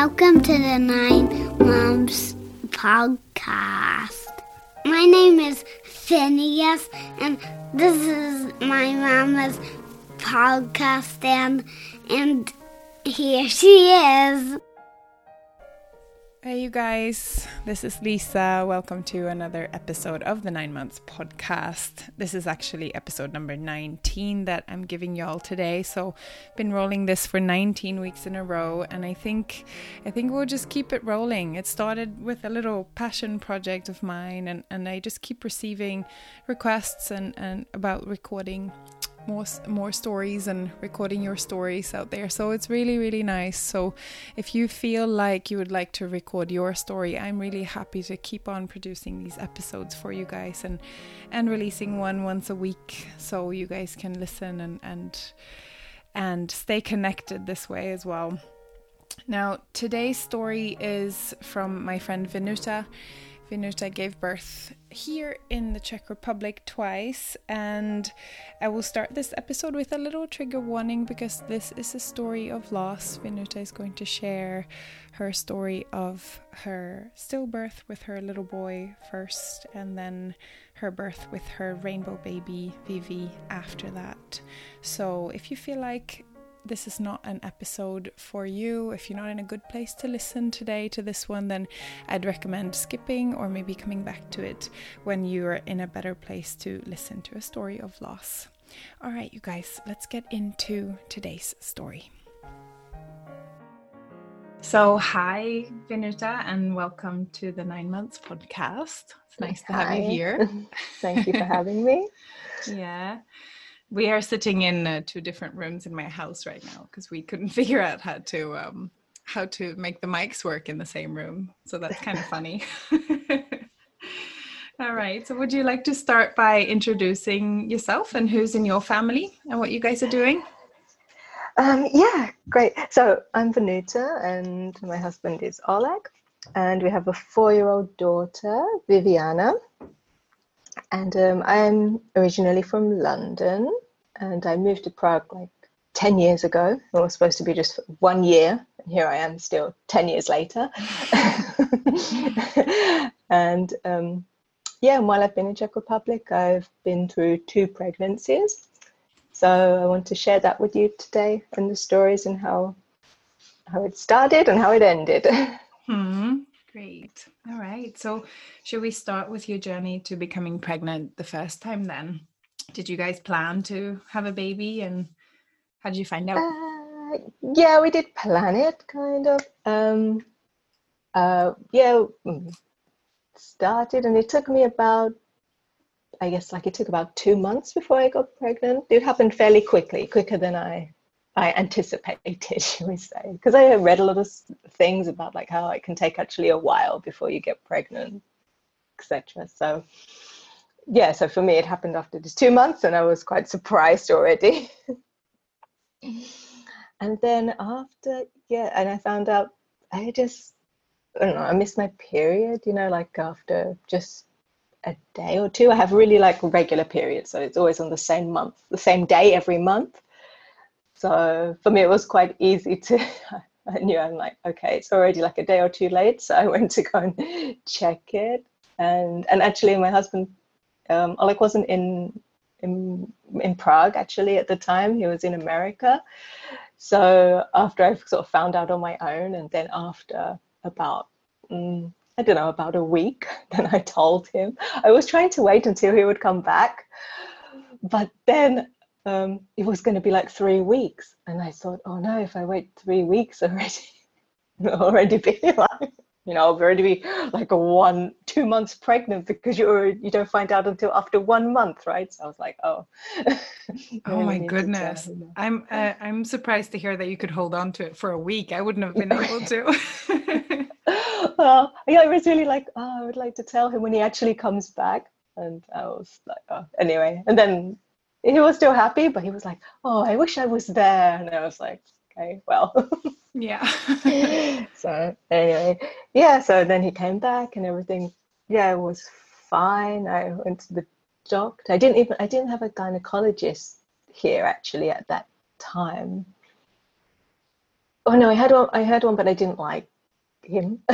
Welcome to the Nine Moms podcast. My name is Phineas, and this is my mama's podcast, and, and here she is. Hey, you guys, this is Lisa. Welcome to another episode of the Nine Months podcast. This is actually episode number 19 that I'm giving y'all today. So, been rolling this for 19 weeks in a row, and I think I think we'll just keep it rolling. It started with a little passion project of mine, and, and I just keep receiving requests and, and about recording more more stories and recording your stories out there. So it's really really nice. So if you feel like you would like to record your story, I'm really happy to keep on producing these episodes for you guys and and releasing one once a week so you guys can listen and and and stay connected this way as well. Now, today's story is from my friend Vinuta. Vinuta gave birth here in the Czech Republic twice, and I will start this episode with a little trigger warning because this is a story of loss. Vinuta is going to share her story of her stillbirth with her little boy first, and then her birth with her rainbow baby Vivi after that. So, if you feel like this is not an episode for you, if you're not in a good place to listen today to this one, then I'd recommend skipping or maybe coming back to it when you're in a better place to listen to a story of loss. All right, you guys, let's get into today's story. So, hi, Vinuta, and welcome to the Nine Months podcast. It's nice to have you here. Thank you for having me. yeah. We are sitting in uh, two different rooms in my house right now because we couldn't figure out how to um, how to make the mics work in the same room. So that's kind of funny. All right. So would you like to start by introducing yourself and who's in your family and what you guys are doing? Um, yeah, great. So I'm Vinuta and my husband is Oleg, and we have a four-year-old daughter, Viviana. And um, I'm originally from London, and I moved to Prague like 10 years ago. It was supposed to be just one year, and here I am still 10 years later. and um, yeah, and while I've been in Czech Republic, I've been through two pregnancies. So I want to share that with you today and the stories and how how it started and how it ended. Hmm. Great. All right. So, should we start with your journey to becoming pregnant the first time then? Did you guys plan to have a baby and how did you find out? Uh, yeah, we did plan it kind of. Um, uh, yeah, mm, started and it took me about, I guess, like it took about two months before I got pregnant. It happened fairly quickly, quicker than I I anticipated, shall we say, because I read a lot of things about like how it can take actually a while before you get pregnant, etc. So yeah, so for me it happened after just two months, and I was quite surprised already. and then after yeah, and I found out I just I don't know I missed my period, you know, like after just a day or two. I have really like regular periods, so it's always on the same month, the same day every month so for me, it was quite easy to. I knew I'm like, okay, it's already like a day or two late, so I went to go and check it. And and actually, my husband, um, Oleg wasn't in in in Prague actually at the time. He was in America. So after I sort of found out on my own, and then after about mm, I don't know about a week, then I told him. I was trying to wait until he would come back, but then um, it was going to be like three weeks. And I thought, oh no, if I wait three weeks already, already be like, you know, I'll already be like a one, two months pregnant because you you don't find out until after one month, right? So I was like, oh. oh my goodness, I'm uh, I'm surprised to hear that you could hold on to it for a week. I wouldn't have been able to. well, yeah, I was really like, oh, I would like to tell him when he actually comes back, and I was like, oh, anyway, and then he was still happy, but he was like, "Oh, I wish I was there," and I was like, "Okay, well, yeah." so anyway, yeah. So then he came back, and everything, yeah, it was fine. I went to the doctor. I didn't even I didn't have a gynecologist here actually at that time. oh no, I had one. I had one, but I didn't like him,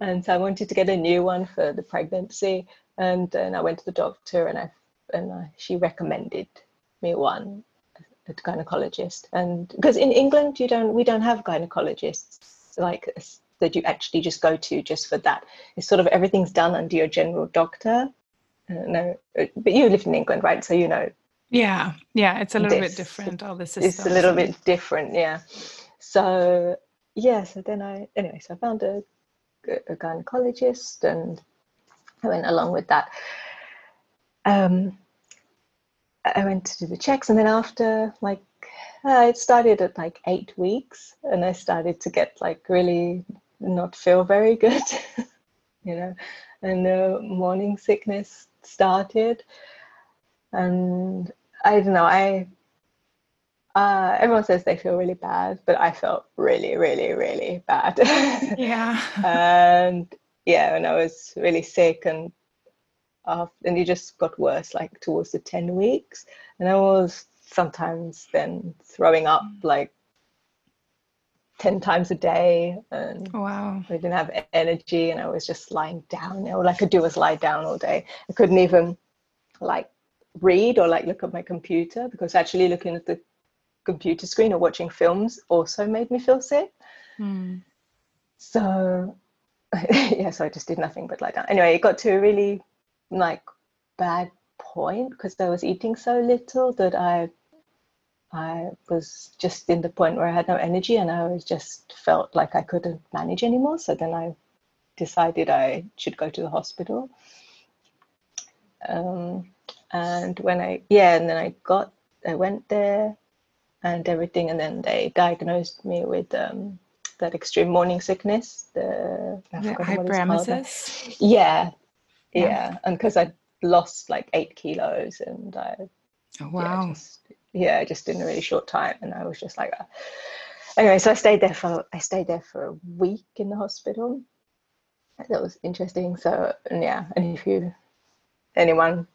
and so I wanted to get a new one for the pregnancy. And then I went to the doctor, and I and I, she recommended me one, a gynecologist. And because in England, you don't, we don't have gynecologists like that you actually just go to just for that. It's sort of everything's done under your general doctor. Uh, no, but you live in England, right? So you know. Yeah, yeah, it's a little this. bit different. All this It's a little bit different, yeah. So yeah, so then I anyway, so I found a, a gynecologist and I went along with that. Um, I went to do the checks, and then after like uh, it started at like eight weeks, and I started to get like really not feel very good, you know, and the morning sickness started, and I don't know, I. Uh, everyone says they feel really bad, but I felt really, really, really bad. yeah. and yeah, and I was really sick, and and it just got worse like towards the 10 weeks. And i was sometimes then throwing up mm. like 10 times a day and wow. I didn't have energy and i was just lying down. All i could do was lie down all day. I couldn't even like read or like look at my computer because actually looking at the computer screen or watching films also made me feel sick. Mm. so yeah so i just did nothing but lie down. Anyway it got to a really like bad point because I was eating so little that I I was just in the point where I had no energy and I was just felt like I couldn't manage anymore. So then I decided I should go to the hospital. Um, and when I yeah, and then I got I went there and everything, and then they diagnosed me with um, that extreme morning sickness, the, the hyperemesis. Yeah, yeah, yeah. and because I lost like eight kilos and I oh, wow yeah just, yeah just in a really short time and I was just like uh, anyway so I stayed there for I stayed there for a week in the hospital that was interesting so and yeah and if you anyone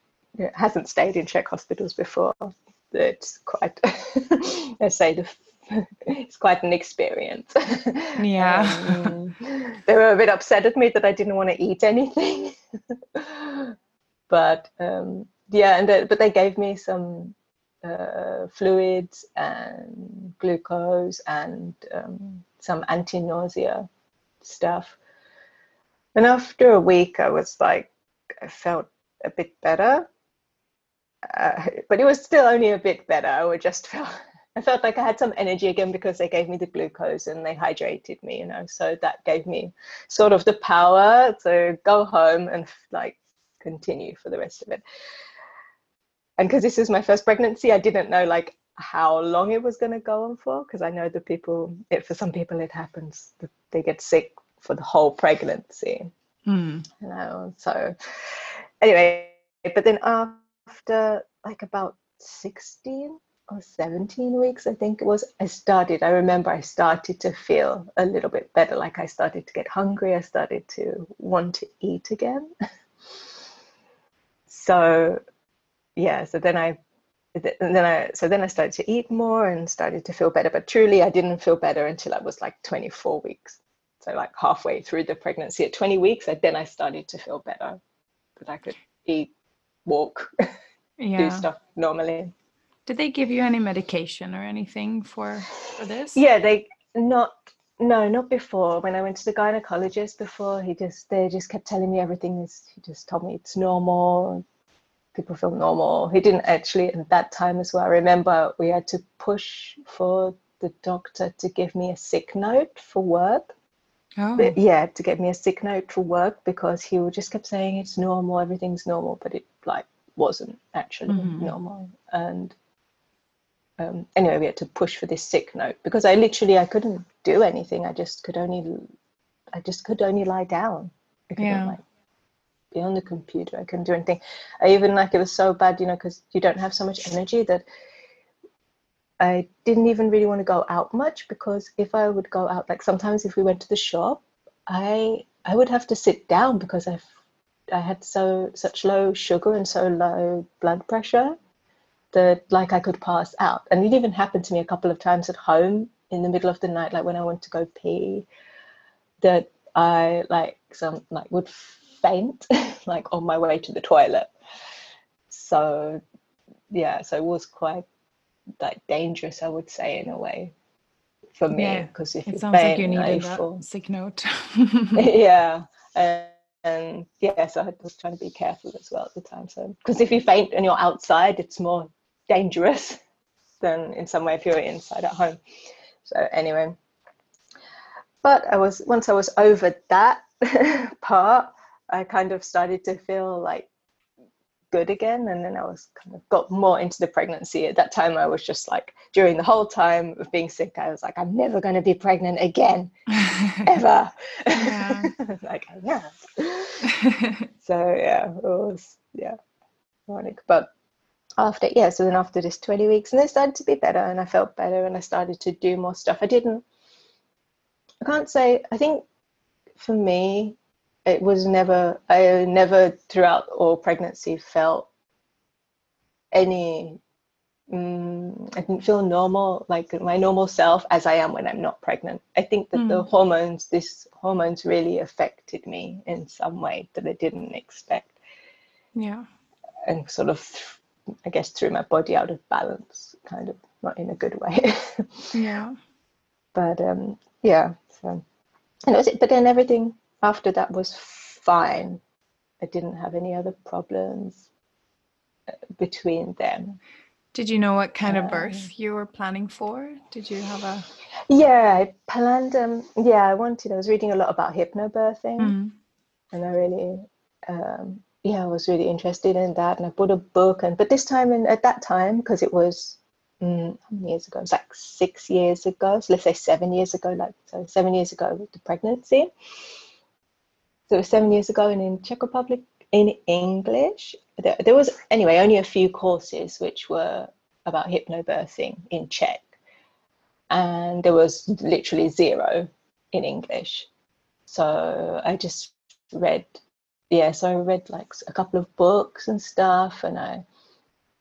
hasn't stayed in Czech hospitals before it's quite I say the it's quite an experience. Yeah. um, they were a bit upset at me that I didn't want to eat anything. but um, yeah, and the, but they gave me some uh, fluids and glucose and um, some anti-nausea stuff. And after a week, I was like, I felt a bit better, uh, but it was still only a bit better. I would just felt I felt like I had some energy again because they gave me the glucose and they hydrated me, you know. So that gave me sort of the power to go home and like continue for the rest of it. And because this is my first pregnancy, I didn't know like how long it was going to go on for because I know the people, it, for some people, it happens that they get sick for the whole pregnancy. Mm. You know, so anyway, but then after like about 16, or 17 weeks, I think it was, I started, I remember I started to feel a little bit better. Like I started to get hungry. I started to want to eat again. so, yeah, so then I, and then I, so then I started to eat more and started to feel better. But truly, I didn't feel better until I was like 24 weeks. So, like halfway through the pregnancy at 20 weeks, I, then I started to feel better that I could eat, walk, yeah. do stuff normally. Did they give you any medication or anything for for this? Yeah, they not no, not before. When I went to the gynecologist before, he just they just kept telling me everything is he just told me it's normal. People feel normal. He didn't actually at that time as well. I remember we had to push for the doctor to give me a sick note for work. Oh. But yeah, to get me a sick note for work because he just kept saying it's normal, everything's normal, but it like wasn't actually mm-hmm. normal. And um, anyway, we had to push for this sick note because I literally I couldn't do anything. I just could only, I just could only lie down. I couldn't yeah. like be on the computer. I couldn't do anything. I even like it was so bad, you know, because you don't have so much energy that I didn't even really want to go out much because if I would go out, like sometimes if we went to the shop, I I would have to sit down because I I had so such low sugar and so low blood pressure that like I could pass out. And it even happened to me a couple of times at home in the middle of the night, like when I went to go pee, that I like some like would faint like on my way to the toilet. So yeah, so it was quite like dangerous, I would say, in a way for me because yeah, if it sounds like you needed a sick note. yeah, and, and yeah, so I was trying to be careful as well at the time. So because if you faint and you're outside, it's more dangerous than in some way if you're inside at home. So anyway, but I was once I was over that part, I kind of started to feel like good again. And then i was kind of got more into the pregnancy. At that time i was just like during the whole time of being sick i was like i'm never going to be pregnant again. Ever. Like yeah so yeah it was yeah ironic. But after yeah so then after this 20 weeks and it started to be better and i felt better and i started to do more stuff. I didn't i can't say i think for me it was never i never throughout all pregnancy felt any um, i didn't feel normal like my normal self as i am when i'm not pregnant. I think that mm. the hormones this hormones really affected me in some way that i didn't expect. Yeah. And sort of i guess threw my body out of balance kind of not in a good way yeah but um yeah so and it was but then everything after that was fine. I didn't have any other problems uh, between them. Did you know what kind of birth um, you were planning for? Did you have a? Yeah, I planned. Um, yeah, I wanted. I was reading a lot about hypnobirthing, mm. and I really, um, yeah, I was really interested in that. And I bought a book, and but this time, and at that time, because it was mm, how many years ago? It was like six years ago. So let's say seven years ago. Like so, seven years ago with the pregnancy. So it was seven years ago, and in Czech Republic, in English, there, there was anyway only a few courses which were about hypnobirthing in Czech, and there was literally zero in English. So I just read, yeah. So I read like a couple of books and stuff, and I,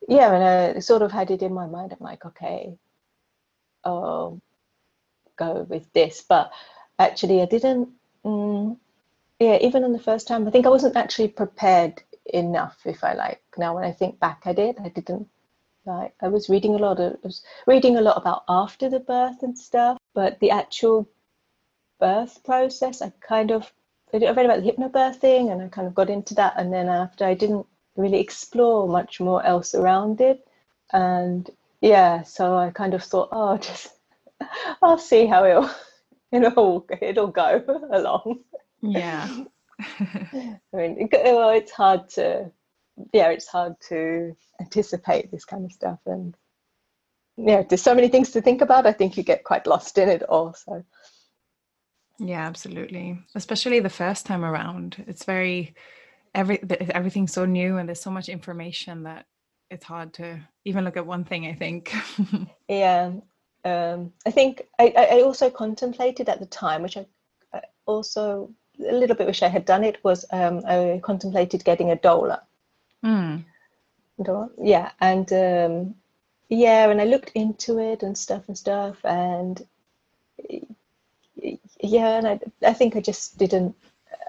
yeah, and I sort of had it in my mind. I'm like, okay, I'll go with this, but actually, I didn't. Mm, yeah, even on the first time, I think I wasn't actually prepared enough. If I like now, when I think back at it, I didn't like. I was reading a lot of, I was reading a lot about after the birth and stuff, but the actual birth process, I kind of I read about the hypnobirthing, and I kind of got into that, and then after I didn't really explore much more else around it, and yeah, so I kind of thought, oh, just I'll see how it'll it'll it'll go along. Yeah. I mean, well, it's hard to, yeah, it's hard to anticipate this kind of stuff, and yeah, there's so many things to think about. I think you get quite lost in it all. also. Yeah, absolutely. Especially the first time around, it's very every everything's so new, and there's so much information that it's hard to even look at one thing. I think. yeah, um, I think I, I also contemplated at the time, which I, I also a little bit wish I had done it was um, I contemplated getting a doula. Mm. Yeah, and um, yeah, and I looked into it and stuff and stuff, and yeah, and I I think I just didn't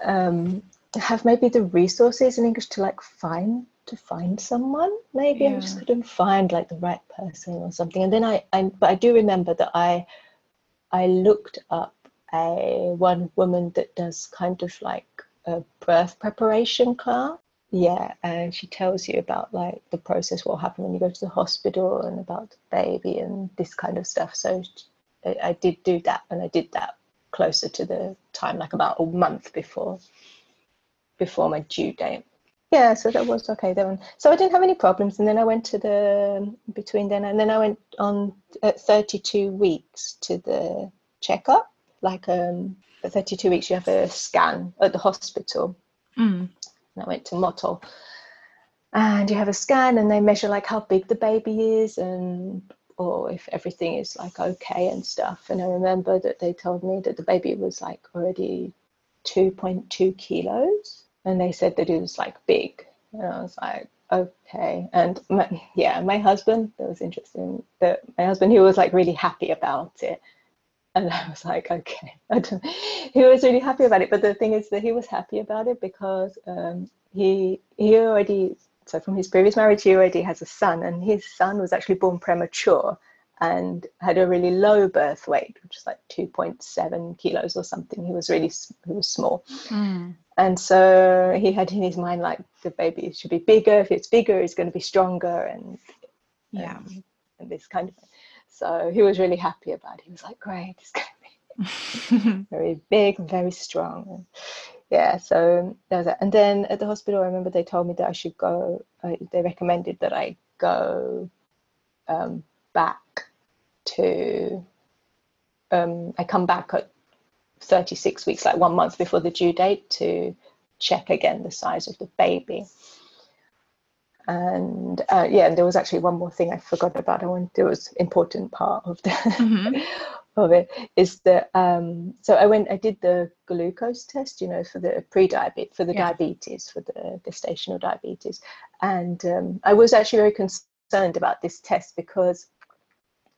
um, have maybe the resources in English to like find to find someone. Maybe yeah. I just couldn't find like the right person or something. And then I, I but I do remember that I I looked up a one woman that does kind of like a birth preparation class. Yeah, and she tells you about like the process, what will happen when you go to the hospital, and about the baby and this kind of stuff. So I, I did do that, and I did that closer to the time, like about a month before before my due date. Yeah, so that was okay then. So I didn't have any problems, and then I went to the between then and then I went on at 32 weeks to the checkup like um, at 32 weeks you have a scan at the hospital. Mm. And I went to Motol. And you have a scan and they measure like how big the baby is and or if everything is like okay and stuff. And I remember that they told me that the baby was like already 2.2 kilos and they said that it was like big. And I was like, okay. And my, yeah, my husband, that was interesting. That my husband, he was like really happy about it And I was like, okay. he was really happy about it. But the thing is that he was happy about it because um, he he already so from his previous marriage he already has a son, and his son was actually born premature and had a really low birth weight, which is like 2.7 kilos or something. He was really he was small. Mm. And so he had in his mind like the baby should be bigger. If it's bigger, it's going to be stronger, and yeah, um, and this kind of. Thing. So he was really happy about it. He was like, great, it's going to be very big very strong. Yeah, so that was it. And then at the hospital, I remember they told me that I should go, uh, they recommended that I go um, back to, um, I come back at 36 weeks, like one month before the due date, to check again the size of the baby and uh, yeah, and there was actually one more thing I forgot about. I want it was important part of the mm-hmm. of it is that um, so I went I did the glucose test, you know, for the pre-diabetes for the yeah. diabetes for the gestational diabetes, and um, I was actually very concerned about this test because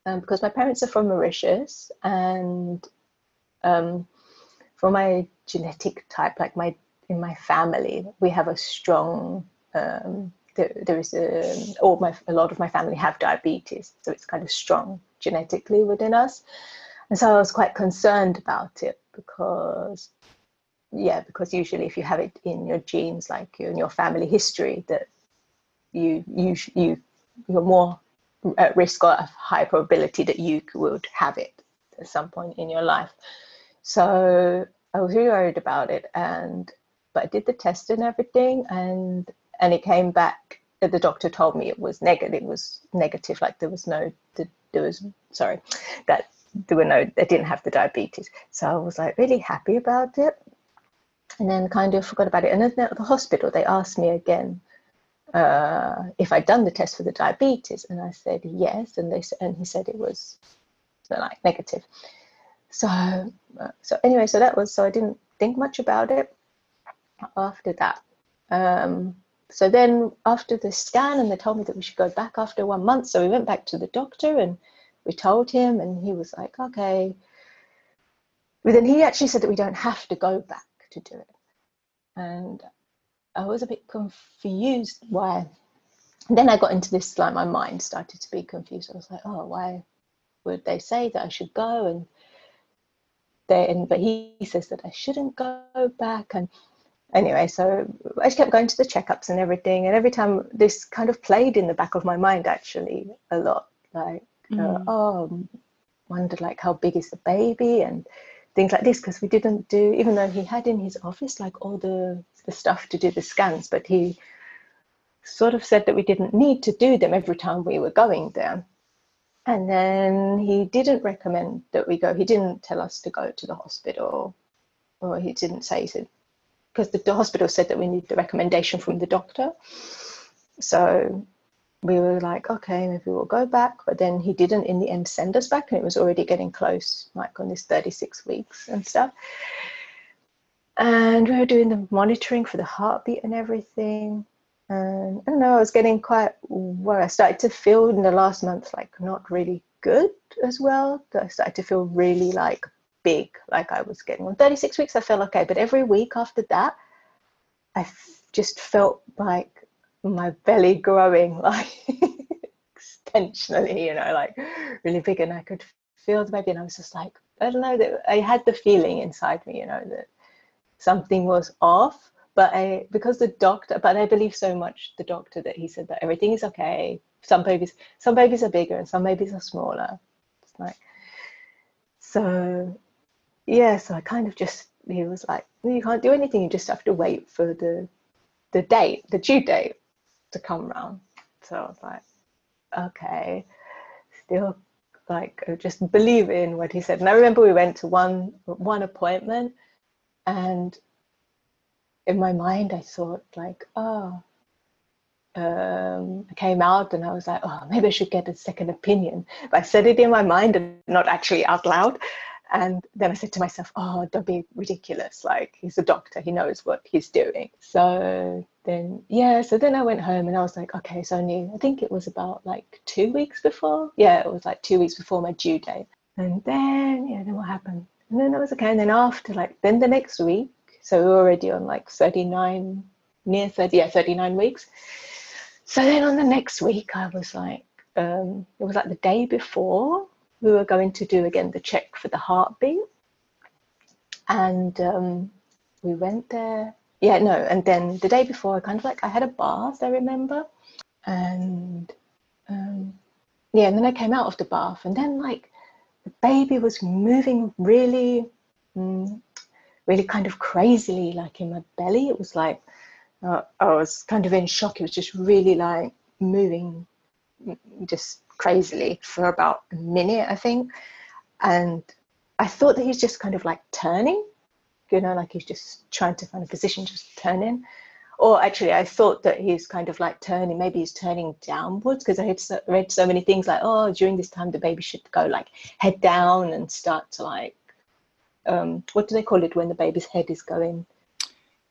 um, because my parents are from Mauritius and um, for my genetic type, like my in my family, we have a strong um, there, there is a, all my a lot of my family have diabetes, so it's kind of strong genetically within us, and so I was quite concerned about it because, yeah, because usually if you have it in your genes, like in your family history, that you you you you're more at risk or a high probability that you would have it at some point in your life. So I was really worried about it, and but I did the test and everything, and and it came back the doctor told me it was negative it was negative like there was no there was sorry that there were no they didn't have the diabetes. So i was like really happy about it. And then kind of forgot about it. And then at the hospital they asked me again uh, if i'd done the test for the diabetes. And i said yes. And they said and he said it was like negative. So uh, so anyway so that was so i didn't think much about it after that. Um, so then after the scan and they told me that we should go back after one month. So we went back to the doctor and we told him and he was like okay. But then he actually said that we don't have to go back to do it. And i was a bit confused why. Then i got into this like my mind started to be confused. I was like oh why would they say that i should go? And they and but he, he says that i shouldn't go back. And anyway, so I just kept going to the checkups and everything, and every time this kind of played in the back of my mind actually a lot, like mm. uh, oh, wondered like how big is the baby and things like this because we didn't do even though he had in his office like all the the stuff to do the scans, but he sort of said that we didn't need to do them every time we were going there. And then he didn't recommend that we go. He didn't tell us to go to the hospital, or he didn't say. Said because the, the hospital said that we need the recommendation from the doctor. So we were like, okay, maybe we'll go back. But then he didn't in the end send us back, and it was already getting close, like on this 36 weeks and stuff. And we were doing the monitoring for the heartbeat and everything. And I don't know, I was getting quite well. I started to feel in the last month like not really good as well. I started to feel really like big like I was getting. On 36 weeks, I felt okay, but every week after that, I just felt like my belly growing, like extensionally, you know, like really big, and I could feel the baby, and I was just like, I don't know, that I had the feeling inside me, you know, that something was off. But I, because the doctor, but I believe so much the doctor that he said that everything is okay. Some babies, some babies are bigger and some babies are smaller. It's like, so yeah, so I kind of just he was like, you can't do anything. You just have to wait for the the date, the due date, to come round. So I was like, okay, still like just believe in what he said. And I remember we went to one one appointment, and in my mind I thought like, oh. Um, I came out and I was like, oh, maybe I should get a second opinion. But I said it in my mind and not actually out loud. And then I said to myself, oh, don't be ridiculous. Like, he's a doctor, he knows what he's doing. So then, yeah, so then I went home and I was like, okay, so I knew, I think it was about like two weeks before. Yeah, it was like two weeks before my due date. And then, yeah, then what happened? And then that was okay. And then after, like, then the next week, so we were already on like 39, near 30, yeah, 39 weeks. So then on the next week, I was like, um, it was like the day before we were going to do again the check for the heartbeat. And um, we went there. Yeah, no. And then the day before, I kind of like, I had a bath, I remember. And um, yeah, and then I came out of the bath. And then, like, the baby was moving really, mm, really kind of crazily, like in my belly. It was like, uh, I was kind of in shock. It was just really like moving mm, just crazily for about a minute, I think. And I thought that he's just kind of like turning, you know, like he's just trying to find a position, just turning. Or actually, I thought that he's kind of like turning, maybe he's turning downwards because I had so, read so many things like, oh, during this time, the baby should go like head down and start to like, um, what do they call it when the baby's head is going?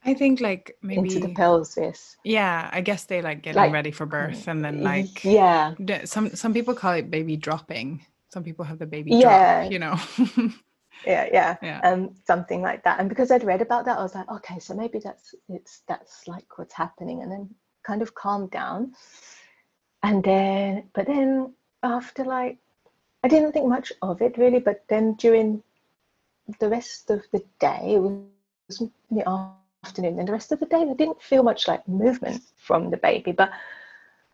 I think like maybe into the pelvis. Yes. Yeah, I guess they like getting Like- ready for birth and then like yeah, some some people call it baby dropping. Some people have the baby Yeah. drop, you know. yeah, yeah, Yeah. um, something like that. And because I'd read about that, I was like, okay, so maybe that's it's that's like what's happening, and then kind of calmed down. And then, but then after like, I didn't think much of it really. But then during the rest of the day, it was in the afternoon, and the rest of the day, I didn't feel much like movement from the baby, but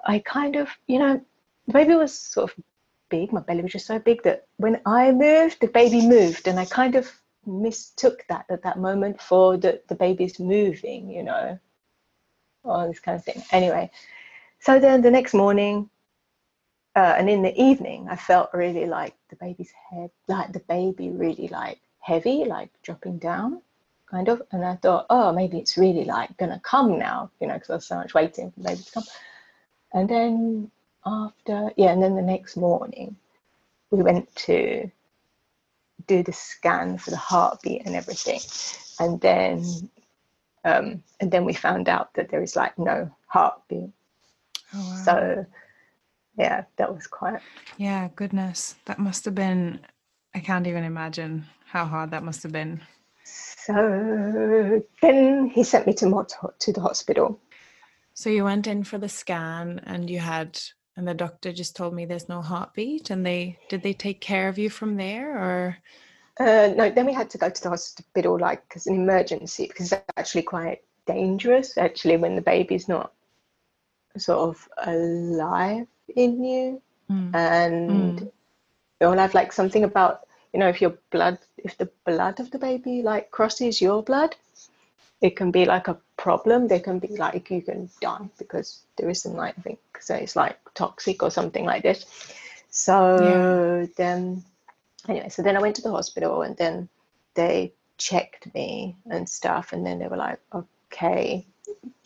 I kind of, you know, the baby was sort of big. My belly was just so big that when I moved, the baby moved, and I kind of mistook that at that moment for the the baby's moving, you know, all this kind of thing. Anyway, so then the next morning, uh, and in the evening, I felt really like the baby's head, like the baby really like heavy, like dropping down, kind of. And I thought, oh, maybe it's really like gonna come now, you know, because I was so much waiting for the baby to come. And then after, yeah, and then the next morning, we went to do the scan for the heartbeat and everything, and then, um, and then we found out that there is like no heartbeat. Oh, wow. So, yeah, that was quite yeah, goodness. That must have been I can't even imagine how hard that must have been. So then he sent me to to the hospital. So you went in for the scan and you had and the doctor just told me there's no heartbeat and they did they take care of you from there or Uh, no, then we had to go to the hospital like as an emergency because it's actually quite dangerous. Actually, when the baby's not sort of alive in you, Mm. and Mm. you'll have like something about you know if your blood, if the blood of the baby like crosses your blood, it can be like a problem. There can be like you can die because there isn't like I think so it's like toxic or something like this. So then anyway, so then I went to the hospital and then they checked me and stuff, and then they were like, okay.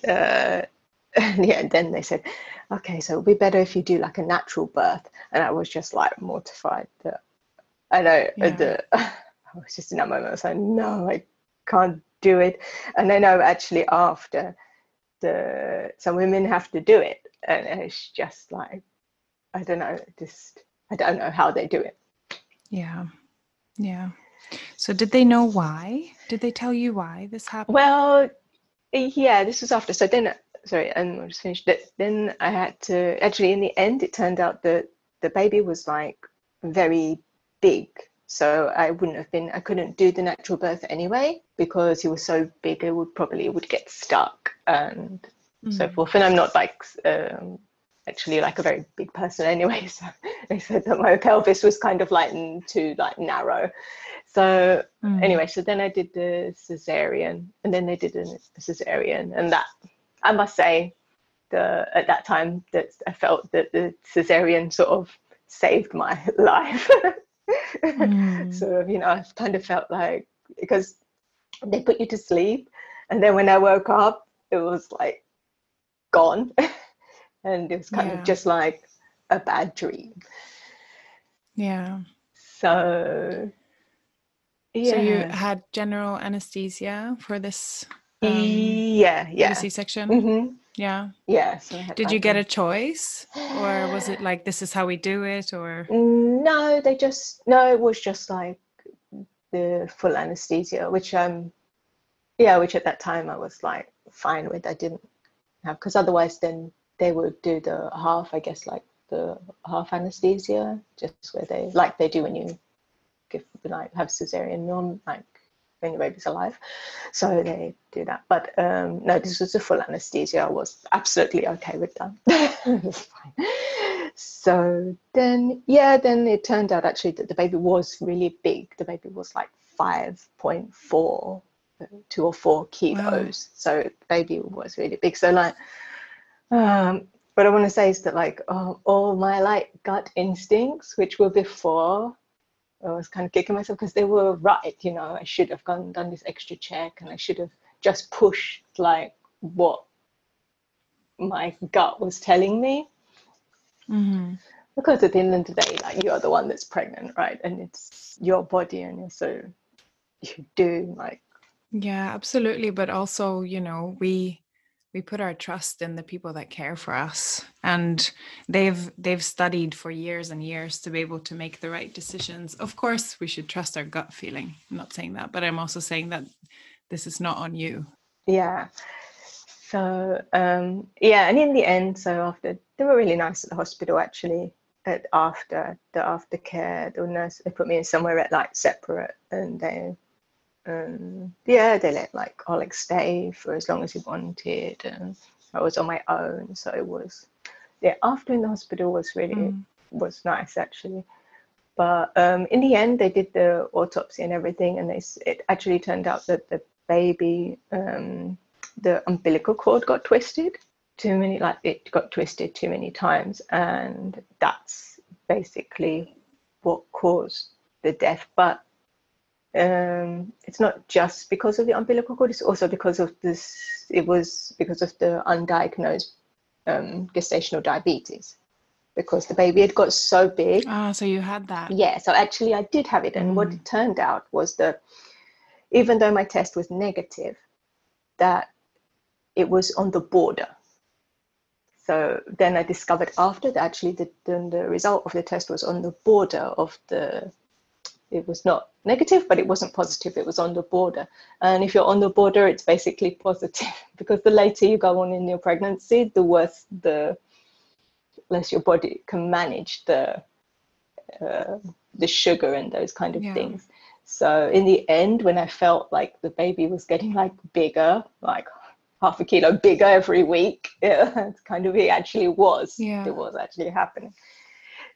Uh, yeah, and then they said, okay, so it'd be better if you do like a natural birth. And I was just like mortified that I know Yeah. the I was just in that moment, I was like, no, I can't do it. And then I know actually after the some women have to do it, and it's just like I don't know, just I don't know how they do it. yeah. Yeah. So did they know why? Did they tell you why this happened? Well, yeah, this was after. So then, sorry, and I'll just finish. That then I had to actually. In the end, it turned out that the baby was like very big, so I wouldn't have been. I couldn't do the natural birth anyway because he was so big. It would probably it would get stuck and so Mm. forth. And I'm not like um, actually like a very big person anyway. So they said that my pelvis was kind of like too like narrow. So Mm. anyway, so then I did the cesarean, and then they did a cesarean, and that I must say, the at that time that I felt that the cesarean sort of saved my life. Mm. sort of, you know, I kind of felt like because they put you to sleep, and then when I woke up, it was like gone, and it was kind Yeah. of just like a bad dream. Yeah. So. Yeah. So you had general anesthesia for this um, yeah, yeah. C-section? hmm Yeah. Yeah. So had Did you get a choice, or was it like this is how we do it, or? No, they just no. It was just like the full anesthesia, which um, yeah, which at that time I was like fine with. I didn't have because otherwise then they would do the half, I guess, like the half anesthesia, just where they like they do when you give the like have cesarean norm like when your baby's alive. So they do that. But um, no, this was a full anesthesia. I was absolutely okay with that. it was fine. So then, yeah, then it turned out actually that the baby was really big. The baby was like 5.4, two or four kilos. Wow. So the baby was really big. So like, um, what I want to say is that like oh, all my like gut instincts, which were before I was kind of kicking myself because they were right. You know, I should have gone done this extra check, and I should have just pushed like what my gut was telling me. Mm-hmm. Because at the end of the day, like you're the one that's pregnant, right? And it's your body, and so you do like. Yeah, absolutely. But also, you know, we we put our trust in the people that care for us. And they've they've studied for years and years to be able to make the right decisions. Of course we should trust our gut feeling. I'm not saying that but i'm also saying that this is not on you. Yeah. So um yeah and in the end so after they were really nice at the hospital actually at after the aftercare the nurse they put me in somewhere at like separate and they um, yeah, they let like Oleg stay for as long as he wanted, and I was on my own, so it was yeah. After in the hospital was really mm. was nice actually, but um, in the end they did the autopsy and everything, and they it actually turned out that the baby um, the umbilical cord got twisted too many like it got twisted too many times, and that's basically what caused the death, but um, it's not just because of the umbilical cord, it's also because of this, it was because of the undiagnosed um, gestational diabetes. Because the baby had got so big. Ah, so you had that. Yeah, so actually I did have it. And mm. what it turned out was that even though my test was negative, that it was on the border. So then I discovered after that actually the, the result of the test was on the border of the it was not negative, but it wasn't positive. It was on the border. And if you're on the border, it's basically positive because the later you go on in your pregnancy, the worse the less your body can manage the uh, the sugar and those kind of yeah. things. So in the end, when I felt like the baby was getting like bigger, like half a kilo bigger every week, yeah, it's kind of it actually was. Yeah. It was actually happening.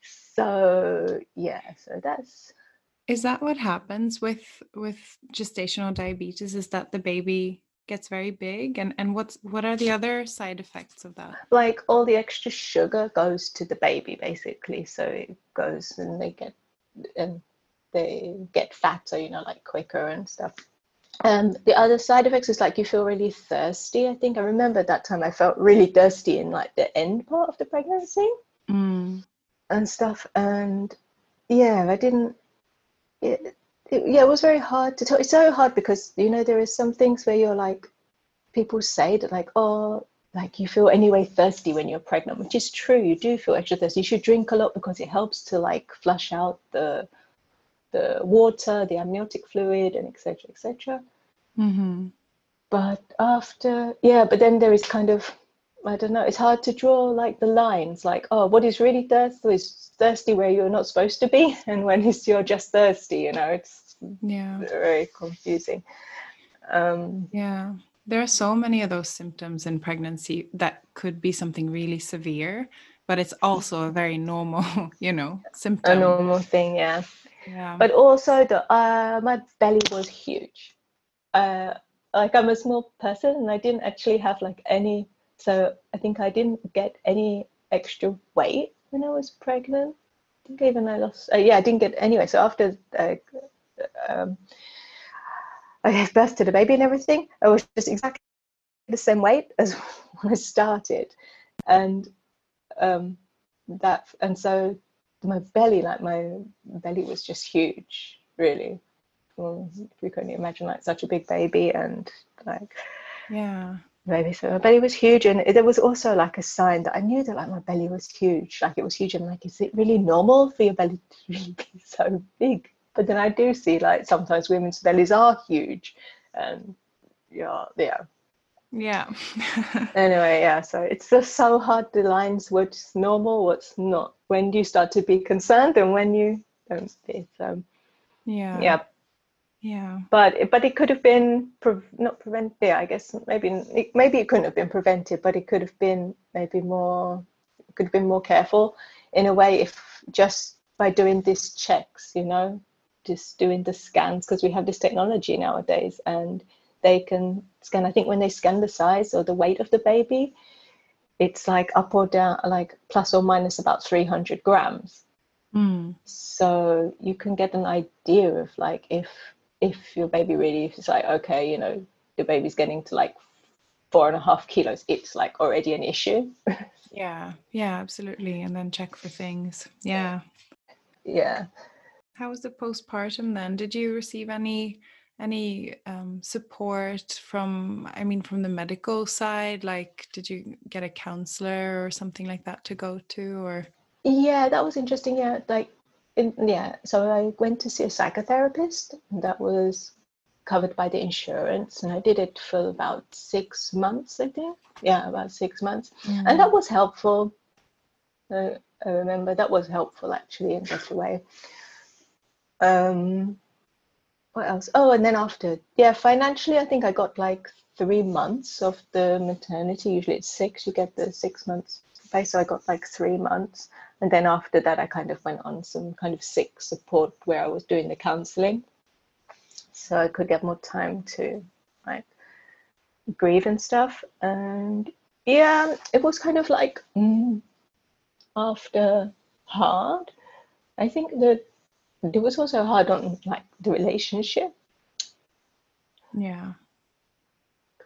So yeah, so that's is that what happens with with gestational diabetes? Is that the baby gets very big? And and what's what are the other side effects of that? Like all the extra sugar goes to the baby basically. So it goes and they get and they get fat so you know like quicker and stuff. And the other side effects is like you feel really thirsty i think. I remember that time i felt really thirsty in like the end part of the pregnancy mm. and stuff. And yeah i didn't it, it, yeah, it was very hard to tell. It's so hard because you know there is some things where you're like, people say that like, oh, like you feel anyway thirsty when you're pregnant, which is true. You do feel extra thirsty. You should drink a lot because it helps to like flush out the the water, the amniotic fluid, and etc. etc. Mm-hmm. But after, yeah, but then there is kind of I don't know. It's hard to draw like the lines, like oh, what is really thirsty is thirsty where you're not supposed to be, and when is you're just thirsty. You know, it's yeah very confusing. Um, yeah, there are so many of those symptoms in pregnancy that could be something really severe, but it's also a very normal, you know, symptom. A normal thing, yeah. Yeah. But also the uh, my belly was huge. Uh, like I'm a small person, and I didn't actually have like any so I think I didn't get any extra weight when I was pregnant. I think even I lost, uh, yeah, I didn't get anyway. So after uh, um, I gave birth to the baby and everything, I was just exactly the same weight as when I started, and um, that, and so my belly, like my belly, was just huge, really. Well, you can imagine, like such a big baby, and like yeah Maybe so. My belly was huge, and there was also like a sign that I knew that like my belly was huge, like it was huge. And like, is it really normal for your belly to really be so big? But then I do see like sometimes women's bellies are huge, and yeah, yeah. Yeah. anyway, yeah. So it's just so hard the lines what's normal, what's not. When do you start to be concerned, and when you don't yeah. yeah, Yeah. but but it could have been pre- not prevented. Yeah, I guess maybe it, maybe it couldn't have been prevented, but it could have been maybe more could have been more careful in a way if just by doing these checks, you know, just doing the scans because we have this technology nowadays and they can scan. I think when they scan the size or the weight of the baby, it's like up or down, like plus or minus about three hundred grams. Mm. So you can get an idea of like if if your baby really is like okay you know the baby's getting to like four and a half kilos it's like already an issue Yeah. Yeah, absolutely. And then check for things. Yeah. yeah How was the postpartum then? Did you receive any any um, support from I mean from the medical side? Like did you get a counselor or something like that to go to or yeah that was interesting yeah like in, yeah so i went to see a psychotherapist and that was covered by the insurance and i did it for about six months i think. Yeah about six months. And that was helpful. Uh, i remember that was helpful actually in such a way. Um what else? Oh and then after yeah financially i think i got like three months of the maternity. Usually it's six. You get the six months so i got like three months. And then after that i kind of went on some kind of sick support where i was doing the counseling. So i could get more time to like grieve and stuff. And yeah it was kind of like mm, after hard. I think that it was also hard on like the relationship. Yeah.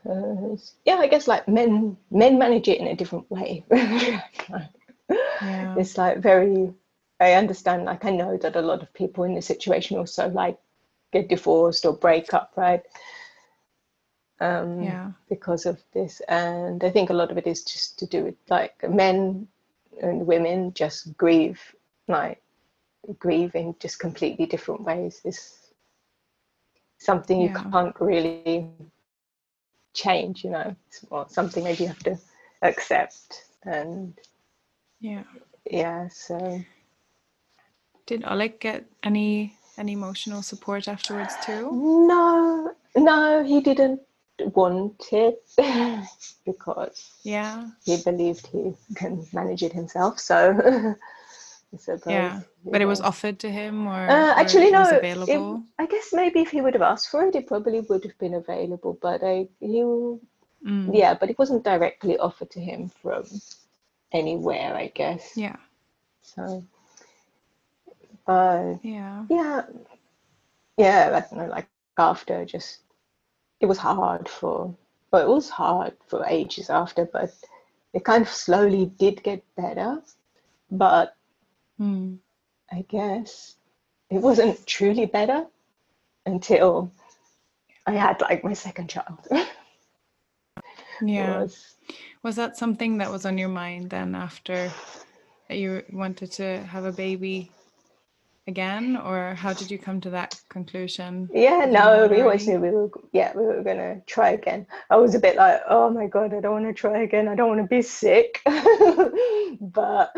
Because yeah i guess like men men manage it in a different way Yeah. it's like very i understand like i know that a lot of people in this situation also like get divorced or break up right um Yeah. because of this and i think a lot of it is just to do with like men and women just grieve like grieve in just completely different ways this something you Yeah. can't really change you know or something maybe you have to accept and Yeah. yeah so Did Oleg get any any emotional support afterwards too? no no he didn't want it because Yeah. he believed he can manage it himself so I suppose, Yeah. But it was offered to him or, Uh, or actually, it no. was it- available? I guess maybe if he would have asked for it, it probably would have been available. But I, he, Mm. yeah, but it wasn't directly offered to him from anywhere, I guess. Yeah. So, but Yeah. yeah, yeah, I don't know. Like after, just it was hard for, well, it was hard for ages after, but it kind of slowly did get better. But Mm. I guess it wasn't truly better until I had like my second child. Yeah. was- Was that something that was on your mind then after that you wanted to have a baby again? Or how did you come to that conclusion? yeah, no, we always knew we were, yeah, we were gonna try again. I was a bit like, oh my god, I don't want to try again. I don't want to be sick. but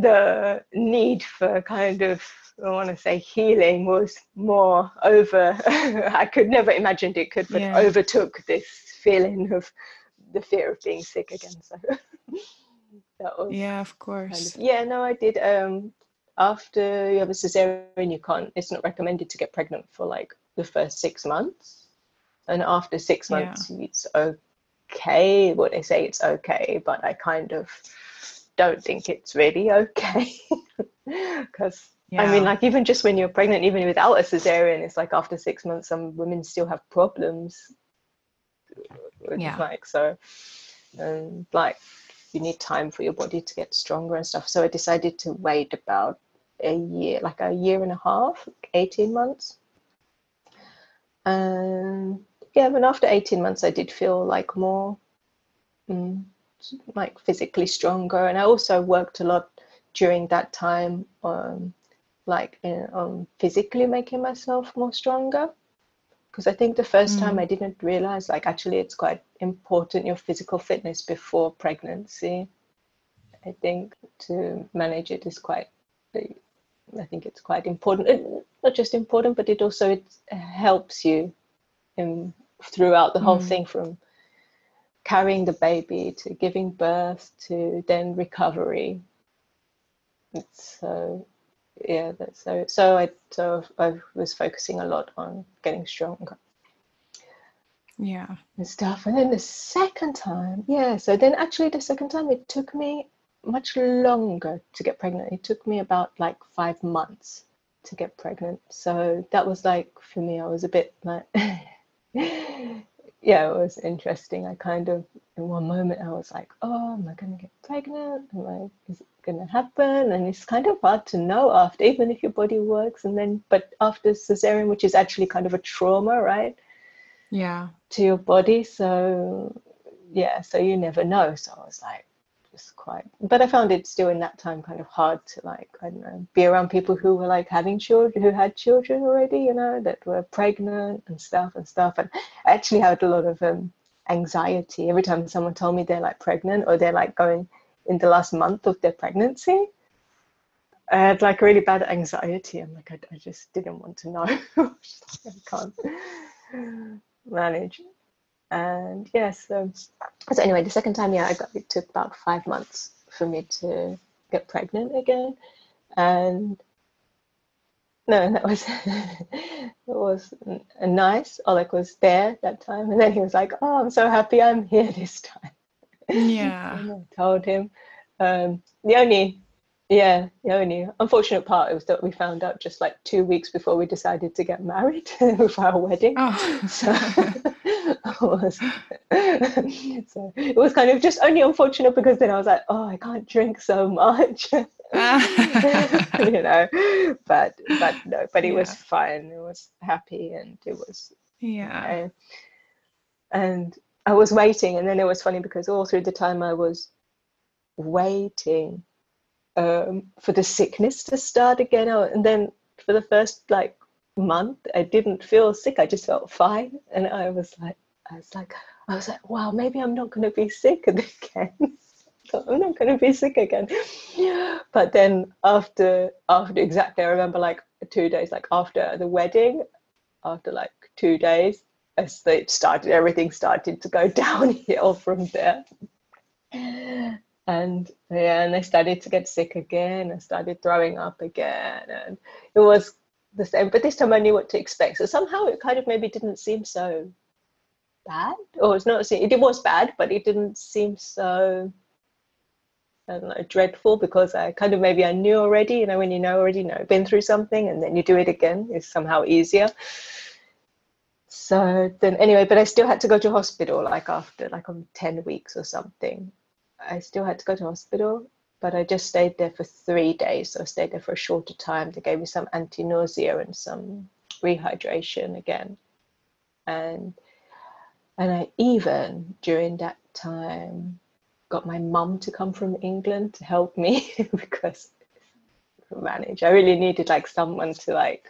the need for kind of, I want to say healing was more over. I could never imagined it could, but Yeah. overtook this feeling of the fear of being sick again. So that was Yeah, of kind course. of yeah no i did um after you have a cesarean you can't it's not recommended to get pregnant for like the first six months and after six Yeah. months it's okay what they say it's okay but i kind of don't think it's really okay because I mean, like even just when you're pregnant, even without a cesarean, it's like after six months, some women still have problems. It's Yeah. Like so, and like you need time for your body to get stronger and stuff. So I decided to wait about a year, like a year and a half, eighteen months. And yeah, but after eighteen months, I did feel like more mm, like physically stronger. And I also worked a lot during that time, um, like in, um, physically making myself more stronger. Because I think the first mm. time I didn't realize, like, actually, it's quite important your physical fitness before pregnancy. I think to manage it is quite, I think it's quite important. It, not just important, but it also it helps you in, throughout the whole mm. thing from carrying the baby to giving birth to then recovery. So yeah, that's so so I so I was focusing a lot on getting stronger. Yeah. And stuff. And then the second time, yeah, so then actually the second time it took me much longer to get pregnant. It took me about like five months to get pregnant. So that was like for me, I was a bit like yeah, it was interesting. I kind of, in one moment, I was like, oh, am I going to get pregnant? Am I, is it going to happen? And it's kind of hard to know after, even if your body works. And then, but after cesarean, which is actually kind of a trauma, right? Yeah. To your body. So, yeah, so you never know. So I was like, just quite but i found it still in that time kind of hard to like i don't know be around people who were like having children who had children already you know that were pregnant and stuff and stuff and i actually had a lot of um, anxiety every time someone told me they're like pregnant or they're like going in the last month of their pregnancy I had like really bad anxiety. I'm like, I, I just didn't want to know. I can't manage and yes yeah, so, so anyway the second time yeah i got it took about five months for me to get pregnant again. And no that was it was nice. Oleg was there that time and then he was like oh i'm so happy i'm here this time. Yeah. I told him. Um, the only yeah, the only unfortunate part was that we found out just like two weeks before we decided to get married for our wedding. Oh. So, was, so it was kind of just only unfortunate because then I was like, oh, I can't drink so much. you know, but but no, but it yeah. was fun. It was happy and it was yeah. You know, and I was waiting, and then it was funny because all through the time I was waiting um, for the sickness to start again. Oh, and then for the first like month, I didn't feel sick. I just felt fine, and I was like, I was like, I was like, wow, maybe I'm not going to be sick again. I'm not going to be sick again. But then after after exactly, I remember like two days, like after the wedding, after like two days, as it started, everything started to go downhill from there and yeah, and I started to get sick again. I started throwing up again, and it was the same. But this time I knew what to expect. So somehow it kind of maybe didn't seem so bad, or it's not. It was bad, but it didn't seem so. I don't know, dreadful because I kind of maybe I knew already. You know, when you know already, you know, been through something, and then you do it again is somehow easier. So then, anyway, but I still had to go to hospital like after like on ten weeks or something I still had to go to hospital, but I just stayed there for three days. So I stayed there for a shorter time. They gave me some anti-nausea and some rehydration again. And and I even during that time got my mum to come from England to help me because manage. I really needed like someone to like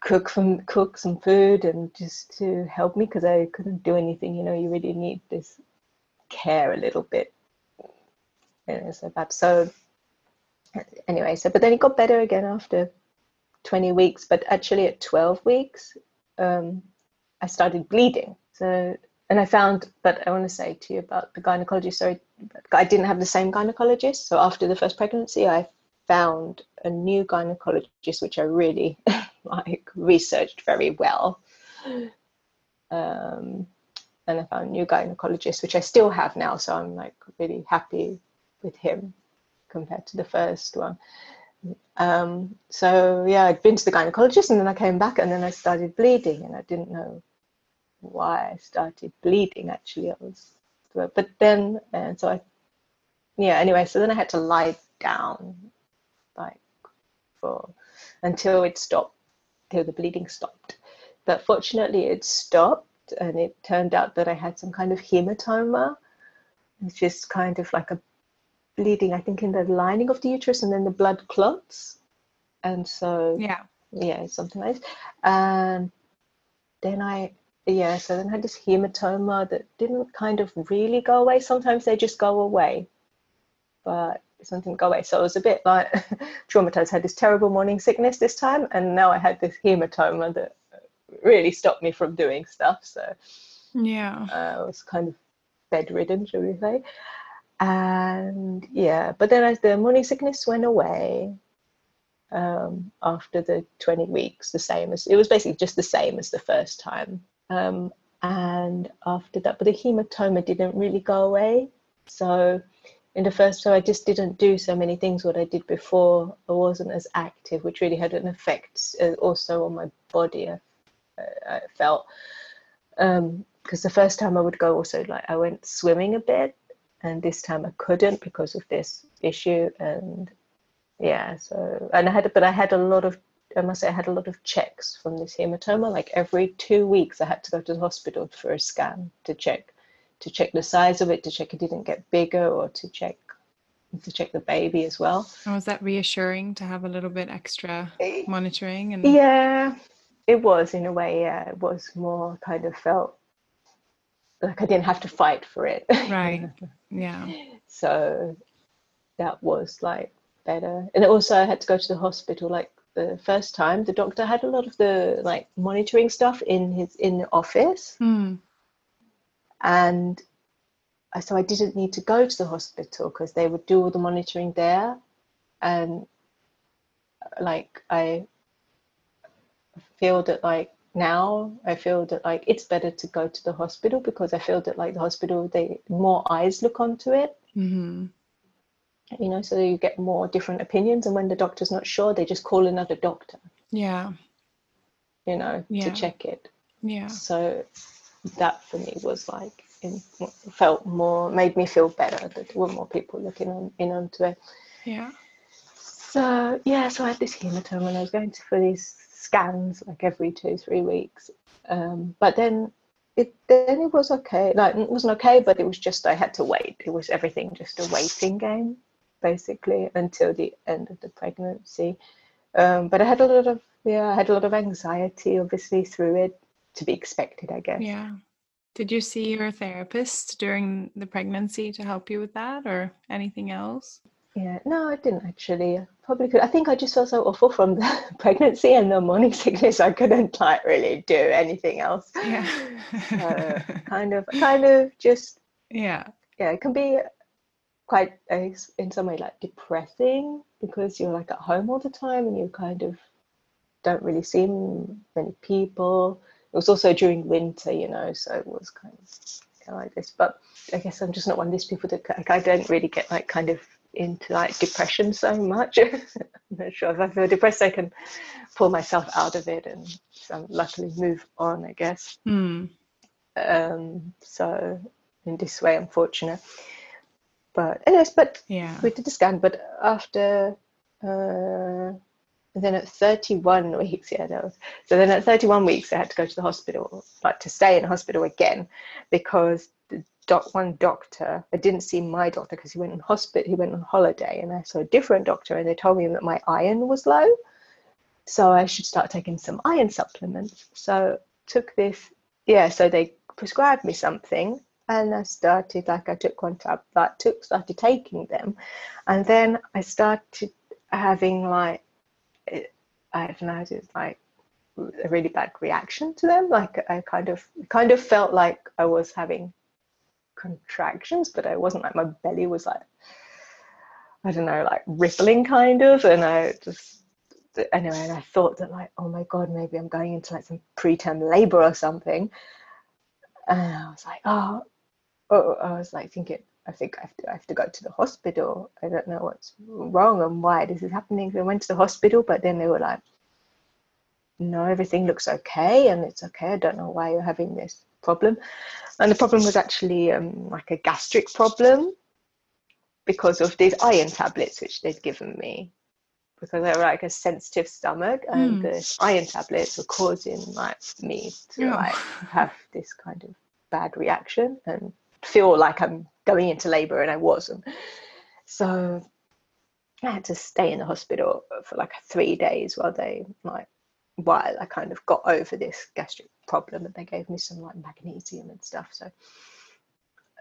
cook some cook some food and just to help me because I couldn't do anything. You know, you really need this care a little bit. And so bad. So anyway, so but then it got better again after 20 weeks, but actually at 12 weeks, um, I started bleeding. So and I found, but I want to say to you about the gynecologist. Sorry, I didn't have the same gynecologist. So after the first pregnancy, I found a new gynecologist, which I really like researched very well. Um, and I found a new gynecologist, which I still have now. So I'm like really happy with him compared to the first one. Um, so yeah, I'd been to the gynecologist and then I came back and then I started bleeding and I didn't know why I started bleeding actually. I was, but then, and so I, yeah, anyway, so then I had to lie down like for until it stopped, till the bleeding stopped. But fortunately, it stopped and it turned out that I had some kind of hematoma, which is kind of like a bleeding, I think, in the lining of the uterus, and then the blood clots. And so, Yeah. yeah, something like this. And then I, yeah, so then I had this hematoma that didn't kind of really go away. Sometimes they just go away, but something go away. So it was a bit like traumatized. I had this terrible morning sickness this time, and now I had this hematoma that really stopped me from doing stuff. So Yeah. uh, I was kind of bedridden, shall we say. And yeah, but then as the morning sickness went away um, after the 20 weeks, the same as it was basically just the same as the first time. Um, and after that, but the hematoma didn't really go away. So in the first time, I just didn't do so many things what I did before. I wasn't as active, which really had an effect uh, also on my body. I, I felt because the first time I would go also like I went swimming a bit, and this time I couldn't because of this issue. And yeah, so and I had but I had a lot of I must say I had a lot of checks from this hematoma. Like every two weeks, I had to go to the hospital for a scan to check to check the size of it, to check it didn't get bigger, or to check to check the baby as well. Oh, and was that reassuring to have a little bit extra eh, monitoring? And Yeah, it was in a way. Yeah, it was more kind of felt like I didn't have to fight for it. right. Yeah. so that was like better. And also, I had to go to the hospital like the first time. The doctor had a lot of the like monitoring stuff in his in the office, Hmm. and so I didn't need to go to the hospital because they would do all the monitoring there, and like I feel that like now I feel that like it's better to go to the hospital because I feel that like the hospital they more eyes look onto it hmm you know so you get more different opinions and when the doctor's not sure they just call another doctor Yeah. you know Yeah. to check it Yeah. so that for me was like in, felt more made me feel better that there were more people looking on, in onto it Yeah. so yeah so i had this hematoma and i was going to for these scans like every two three weeks. Um, but then it then it was okay. Like it wasn't okay but it was just i had to wait. It was everything just a waiting game basically until the end of the pregnancy. Um, but i had a lot of yeah i had a lot of anxiety obviously through it to be expected i guess. Yeah. Did you see your therapist during the pregnancy to help you with that or anything else? Yeah, no, I didn't actually. I Probably could. I think I just felt so awful from the pregnancy and the morning sickness. I couldn't like really do anything else. Yeah. So kind of, kind of just yeah. yeah. It can be quite in some way like depressing because you're like at home all the time and you kind of don't really see many people. It was also during winter, you know, so it was kind of, kind of like this. But I guess I'm just not one of these people that like, I don't really get like kind of into like depression so much. I'm not sure if I feel depressed, I can pull myself out of it and so luckily move on, I guess. Hmm. Um, so in this way, I'm fortunate. But anyways, but Yeah. we did the scan, but after uh, then at 31 weeks, yeah, that was so. Then at 31 weeks, I had to go to the hospital, like to stay in hospital again, because doc, one doctor, I didn't see my doctor because he went on hospital, he went on holiday, and I saw a different doctor, and they told me that my iron was low, so I should start taking some iron supplements. So took this, yeah. So they prescribed me something, and I started like I took one tab, like took started taking them, and then I started having like eh, I don't know, it's like a really bad reaction to them. Like I kind of kind of felt like I was having contractions, but I wasn't like my belly was like I don't know, like rippling kind of, and I just anyway, and I thought that like, oh my god, maybe I'm going into like some preterm labor or something. And I was like, oh, oh, oh, I was like thinking, I think I have to, I have to go to the hospital. I don't know what's wrong and why this is happening. So I went to the hospital, but then they were like, no, everything looks okay, and it's okay. I don't know why you're having this problem. And the problem was actually um, like a gastric problem because of these iron tablets which they'd given me because I have like a sensitive stomach and Mm. the iron tablets were causing like me to Oh. like have this kind of bad reaction and feel like I'm going into labor and I wasn't. So I had to stay in the hospital for like three days while they like while I kind of got over this gastric problem and they gave me some like magnesium and stuff. So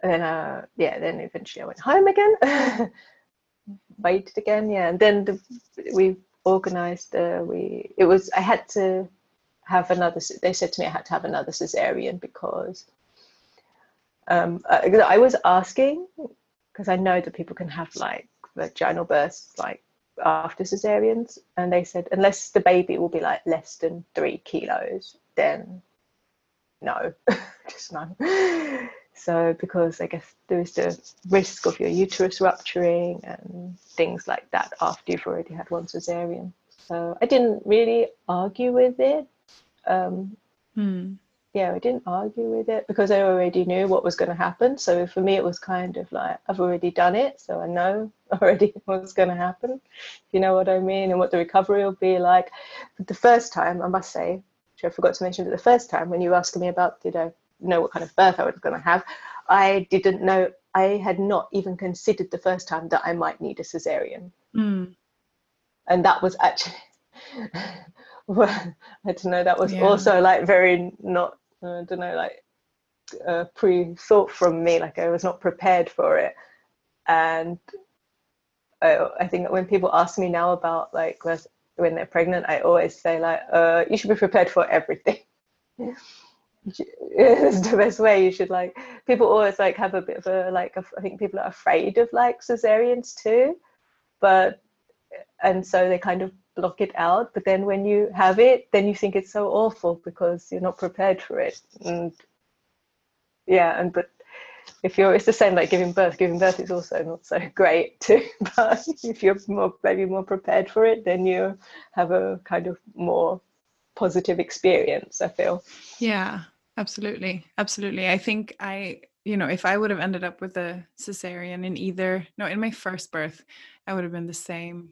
and then uh yeah, then eventually I went home again. Waited again, yeah. And then the, we organized uh, we it was I had to have another they said to me I had to have another cesarean because um uh, I was asking because I know that people can have like vaginal births like after cesareans and they said unless the baby will be like less than three kilos then no just no so because i guess there is the risk of your uterus rupturing and things like that after you've already had one cesarean so i didn't really argue with it um, Hmm. yeah, I didn't argue with it because I already knew what was going to happen. So for me, it was kind of like I've already done it, so I know already what's going to happen. You know what I mean, and what the recovery will be like. But the first time, I must say, which I forgot to mention, but the first time when you were asking me about did I know what kind of birth I was going to have, I didn't know. I had not even considered the first time that I might need a cesarean Hmm. and that was actually well, I don't know that was Yeah. also like very not uh, I don't know like uh, pre-thought from me like I was not prepared for it and I, I think when people ask me now about like when they're pregnant I always say like uh, you should be prepared for everything. It's the best way. You should like people always like have a bit of a like I think people are afraid of like cesareans too but and so they kind of block it out but then when you have it then you think it's so awful because you're not prepared for it and yeah and but if you're it's the same like giving birth giving birth is also not so great too but if you're more maybe more prepared for it then you have a kind of more positive experience i feel Yeah, absolutely. Absolutely. I think I, you know, if I would have ended up with a cesarean in either, no, in my first birth, I would have been the same.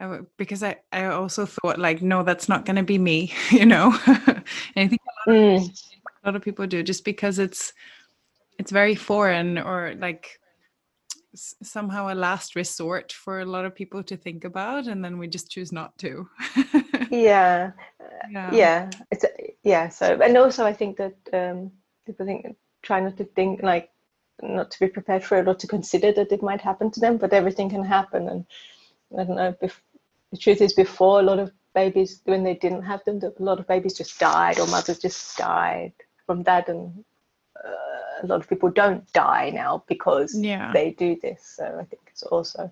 I would, because I, I also thought like, no, that's not going to be me, you know. and I think Mm, a lot of people do just because it's, it's very foreign or like s- somehow a last resort for a lot of people to think about, and then we just choose not to. yeah yeah. yeah it's yeah so and also i think that um people think try not to think like not to be prepared for it or to consider that it might happen to them but everything can happen and i don't know bef- the truth is before a lot of babies when they didn't have them a lot of babies just died or mothers just died from that and a lot of people don't die now because Yeah. they do this so i think it's also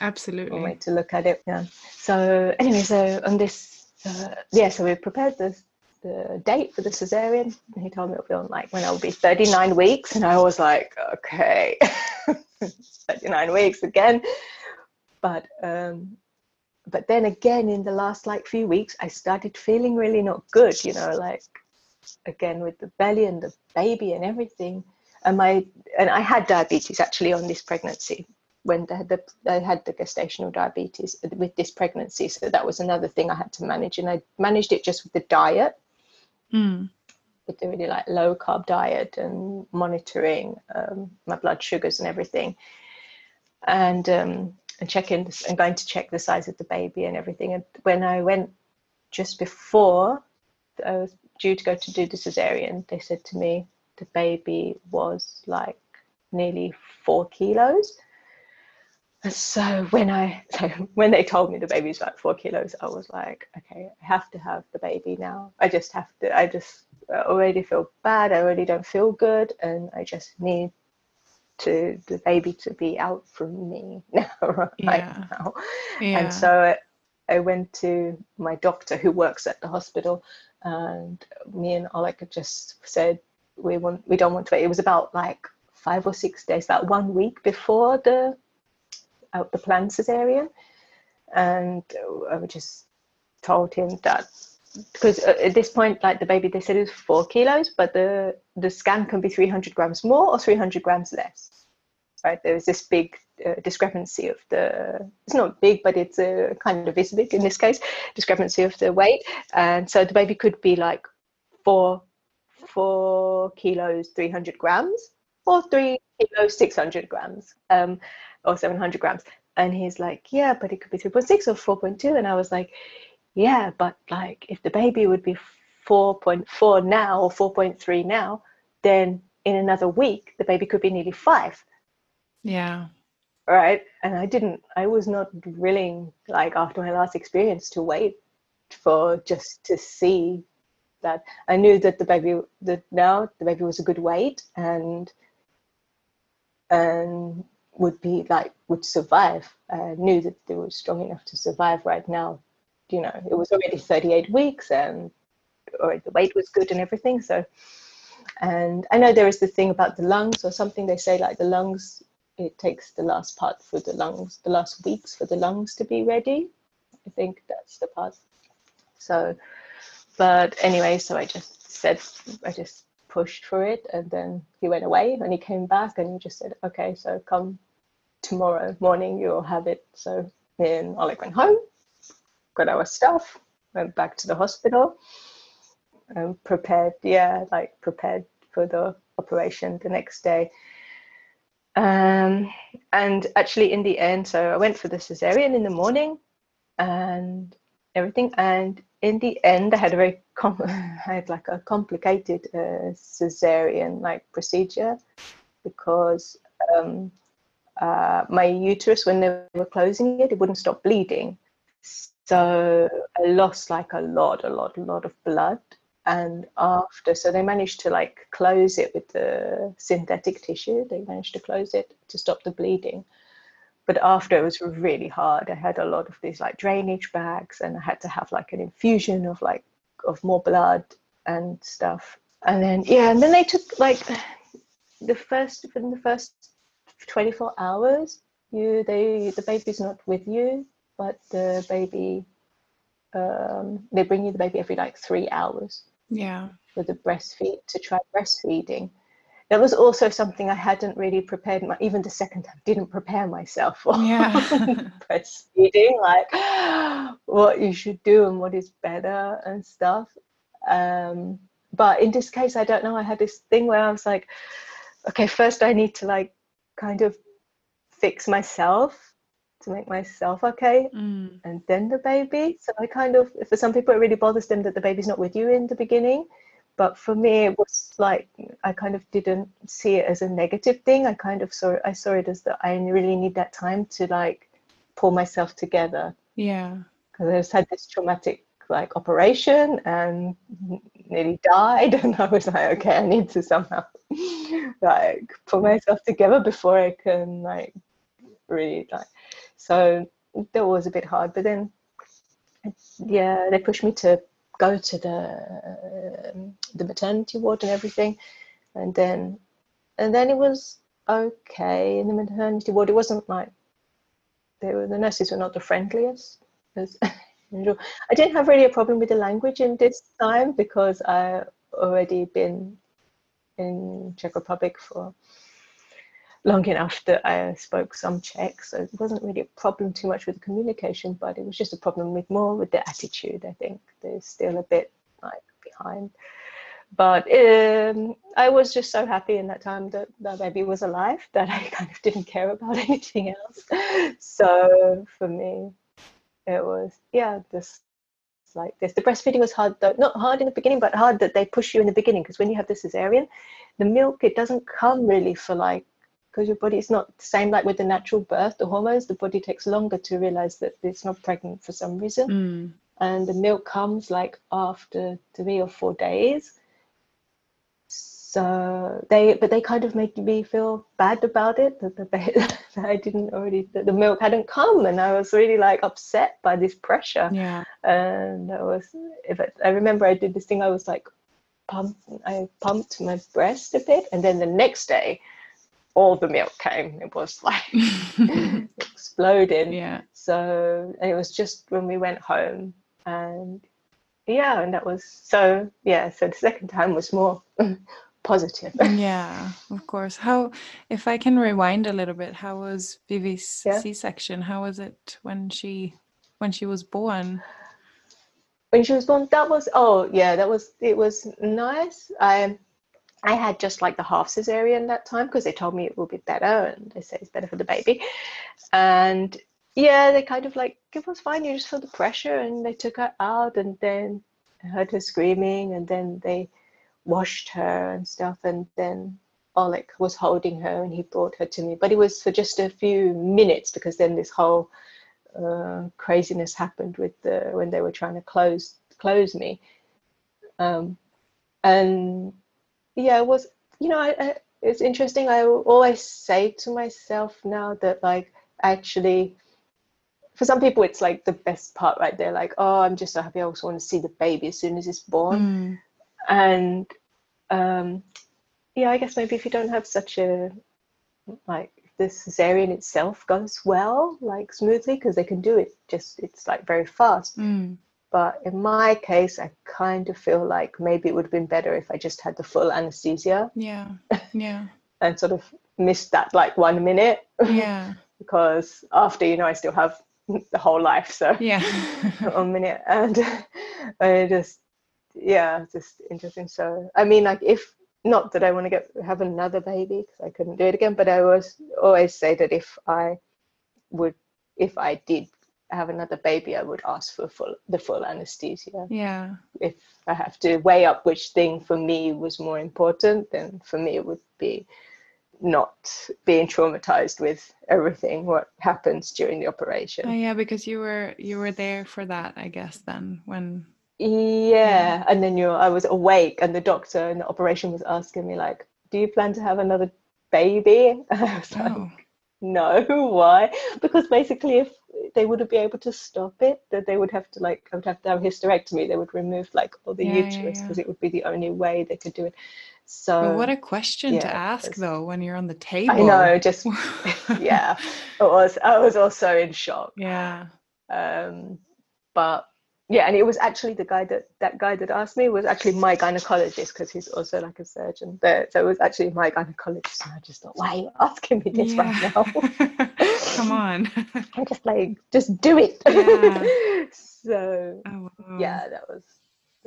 Absolutely. one way to look at it. Yeah. So anyway, so on this, uh, yeah, so we prepared the the date for the cesarean. And he told me it'll be on like when I'll be 39 weeks, and I was like, okay, 39 weeks again. But um, but then again, in the last like few weeks, I started feeling really not good. You know, like again with the belly and the baby and everything. And my and I had diabetes actually on this pregnancy when they had the I had the gestational diabetes with this pregnancy. So that was another thing I had to manage, and I managed it just with the diet, Mm. with the really like low carb diet and monitoring um, my blood sugars and everything, and um, and checking this, and going to check the size of the baby and everything. And when I went just before I was due to go to do the cesarean, they said to me the baby was like nearly four kilos. And so when I so when they told me the baby's like four kilos, I was like, okay, I have to have the baby now. I just have to. I just uh, already feel bad. I already don't feel good, and I just need to the baby to be out from me now, right Yeah. now. Yeah. And so I, I went to my doctor who works at the hospital, and me and Oleg just said we want we don't want to wait. It was about like five or six days, about one week before the uh, the planned cesarean, and uh, I just told him that because at this point, like the baby, they said it was four kilos, but the the scan can be 300 grams more or 300 grams less. Right? There was this big uh, discrepancy of the it's not big but it's a kind of is big in this case discrepancy of the weight. And so the baby could be like four four kilos 300 grams or three kilos 600 grams um, or 700 grams. And he's like yeah but it could be 3.6 or 4.2 and i was like yeah but like if the baby would be 4.4 now or 4.3 now then in another week the baby could be nearly five. Yeah right? And i didn't i was not willing like after my last experience to wait for just to see that. I knew that the baby that now the baby was a good weight and and would be like would survive. I knew that they were strong enough to survive right now. You know it was already 38 weeks and or the weight was good and everything so. And i know there is the thing about the lungs or something they say like the lungs it takes the last part for the lungs, the last weeks for the lungs to be ready. I think that's the part. So, but anyway, so I just said, I just pushed for it, and then he went away, and he came back, and he just said, okay, so come tomorrow morning, you'll have it. So then Oleg went home, got our stuff, went back to the hospital, and prepared, yeah, like prepared for the operation the next day um, and actually, in the end, so I went for the cesarean in the morning and everything. And in the end, I had a very com- I had like a complicated uh, cesarean like procedure because um, uh, my uterus, when they were closing it, it wouldn't stop bleeding. So I lost like a lot, a lot, a lot of blood and after so they managed to like close it with the synthetic tissue. They managed to close it to stop the bleeding. But after it was really hard. I had a lot of these like drainage bags and i had to have like an infusion of like of more blood and stuff. And then yeah and then they took like the first in the first 24 hours you they the baby's not with you but the baby um, they bring you the baby every like three hours yeah. for the breastfeed to try breastfeeding. That was also something i hadn't really prepared my even the second time didn't prepare myself for yeah. breastfeeding like what you should do and what is better and stuff. Um, but in this case i don't know i had this thing where i was like okay first i need to like kind of fix myself to make myself okay mm. and then the baby. So i kind of for some people it really bothers them that the baby's not with you in the beginning. But for me it was like i kind of didn't see it as a negative thing. I kind of saw i saw it as that i really need that time to like pull myself together. Yeah. Because i just had this traumatic like operation and nearly died and i was like okay i need to somehow like pull myself together before i can like really like so that was a bit hard. But then, yeah, they pushed me to go to the um, the maternity ward and everything, and then and then it was okay in the maternity ward. It wasn't like they were, the nurses were not the friendliest. I didn't have really a problem with the language in this time because I already been in Czech Republic for long enough that I spoke some Czech, so it wasn't really a problem too much with the communication, but it was just a problem with more with the attitude. I think there's still a bit like behind. But um, I was just so happy in that time that that baby was alive that I kind of didn't care about anything else. So for me, it was yeah, just like this. The breastfeeding was hard though, not hard in the beginning, but hard that they push you in the beginning because when you have the cesarean, the milk it doesn't come really for like because your body is not the same like with the natural birth the hormones the body takes longer to realize that it's not pregnant for some reason. Mm. and the milk comes like after three or four days. So they but they kind of made me feel bad about it that, the, that i didn't already that the milk hadn't come and i was really like upset by this pressure. Yeah. And i was if I, I remember i did this thing i was like pumped i pumped my breast a bit and then the next day all the milk came. It was like exploding. Yeah. So it was just when we went home and yeah, and that was so yeah. So the second time was more positive. yeah, of course. How, if I can rewind a little bit, how was Vivi's Yeah. C-section? How was it when she when she was born? when she was born that was oh yeah that was it was nice i i had just like the half cesarean that time because they told me it will be better and they say it's better for the baby. And yeah they kind of like it was fine you just feel the pressure and they took her out and then I heard her screaming and then they washed her and stuff and then Oleg was holding her and he brought her to me. But it was for just a few minutes because then this whole uh, craziness happened with the when they were trying to close close me. Um, and yeah it was you know I, I, it's interesting. I always say to myself now that like actually for some people it's like the best part right? There like oh i'm just so happy. I also want to see the baby as soon as it's born. Mm, and um, yeah, I guess maybe if you don't have such a like the cesarean itself goes well, like smoothly, because they can do it just it's like very fast. mm, But in my case, I kind of feel like maybe it would have been better if I just had the full anesthesia. Yeah, yeah, and sort of missed that like one minute. Yeah, because after you know I still have the whole life, so yeah. one minute. And I just yeah just interesting. So I mean like if not that I want to get have another baby because I couldn't do it again but I was always say that if I would if I did have another baby I would ask for full the full anesthesia yeah, if I have to weigh up which thing for me was more important then for me it would be not being traumatized with everything what happens during the operation Oh, yeah, because you were you were there for that, I guess. Then when Yeah, and then you I was awake and the doctor in the operation was asking me like, "Do you plan to have another baby?" I was oh. like, oh, "No, why?" Because basically if they wouldn't be able to stop it, that they would have to like I would have to have a hysterectomy. They would remove like all the Yeah, yeah, uterus yeah. because it would be the only way they could do it. So but what a question to ask though when you're on the table. I know, just yeah, it was I was also in shock. yeah. um, but yeah and it was actually the guy that that guy that asked me was actually my gynecologist because he's also like a surgeon there so it was actually my gynecologist and i just thought why are you asking me this right now Come on. i'm just like just do it Yeah. so Oh, wow. yeah that was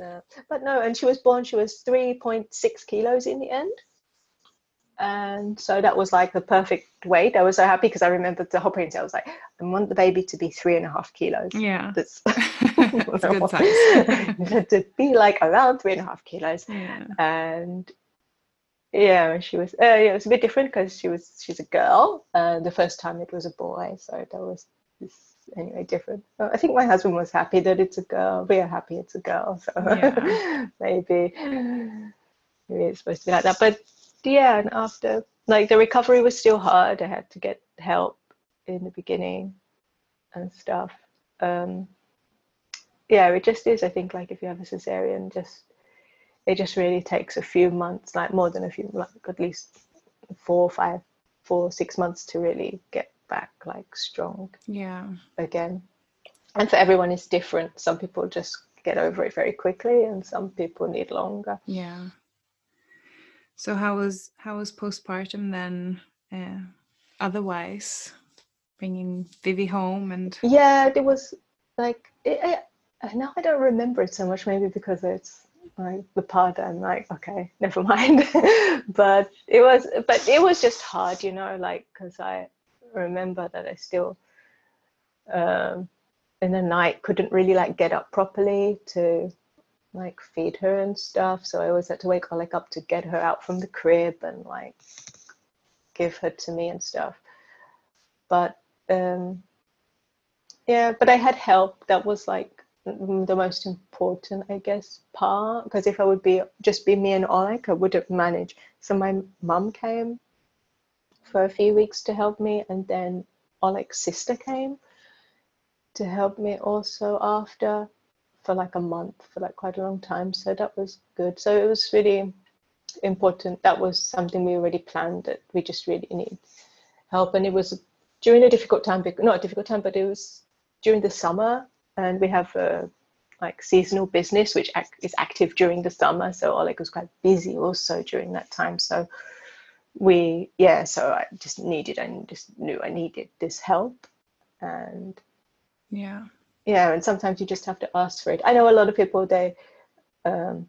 uh, but no and she was born she was 3.6 kilos in the end and so that was like the perfect weight i was so happy because i remembered the whole pregnancy. I was like i want the baby to be three and a half kilos. Yeah. that's a good size. to be like around three and a half kilos. Yeah. and yeah she was uh, yeah, it was a bit different because she was she's a girl and the first time it was a boy. So that was this anyway different. Uh, i think my husband was happy that it's a girl. We are happy it's a girl. So Yeah. maybe. Maybe it's supposed to be like that. But yeah and after like the recovery was still hard. I had to get help in the beginning and stuff. Um yeah it just is i think like if you have a cesarean just it just really takes a few months like more than a few like at least four five four six months to really get back like strong Yeah. again. And for everyone it's different. Some people just get over it very quickly and some people need longer. Yeah. So how was how was postpartum then? Uh, otherwise, bringing Vivi home and yeah it was like it, I, now i don't remember it so much maybe because it's like the part i'm like okay never mind but it was but it was just hard you know like because i remember that i still um in the night couldn't really like get up properly to like feed her and stuff. So i always had to wake Oleg up to get her out from the crib and like give her to me and stuff. But um yeah but i had help. That was like the most important i guess part. Because if i would be just be me and oleg i wouldn't manage. So my mum came for a few weeks to help me and then oleg's sister came to help me also after for like a month for like quite a long time so that was good so it was really important that was something we already planned that we just really need help and it was during a difficult time not a difficult time but it was during the summer and we have a like seasonal business, which ac- is active during the summer. So Oleg was quite busy also during that time. So we, yeah, so I just needed, I just knew I needed this help. And yeah. Yeah, and sometimes you just have to ask for it. I know a lot of people, they um,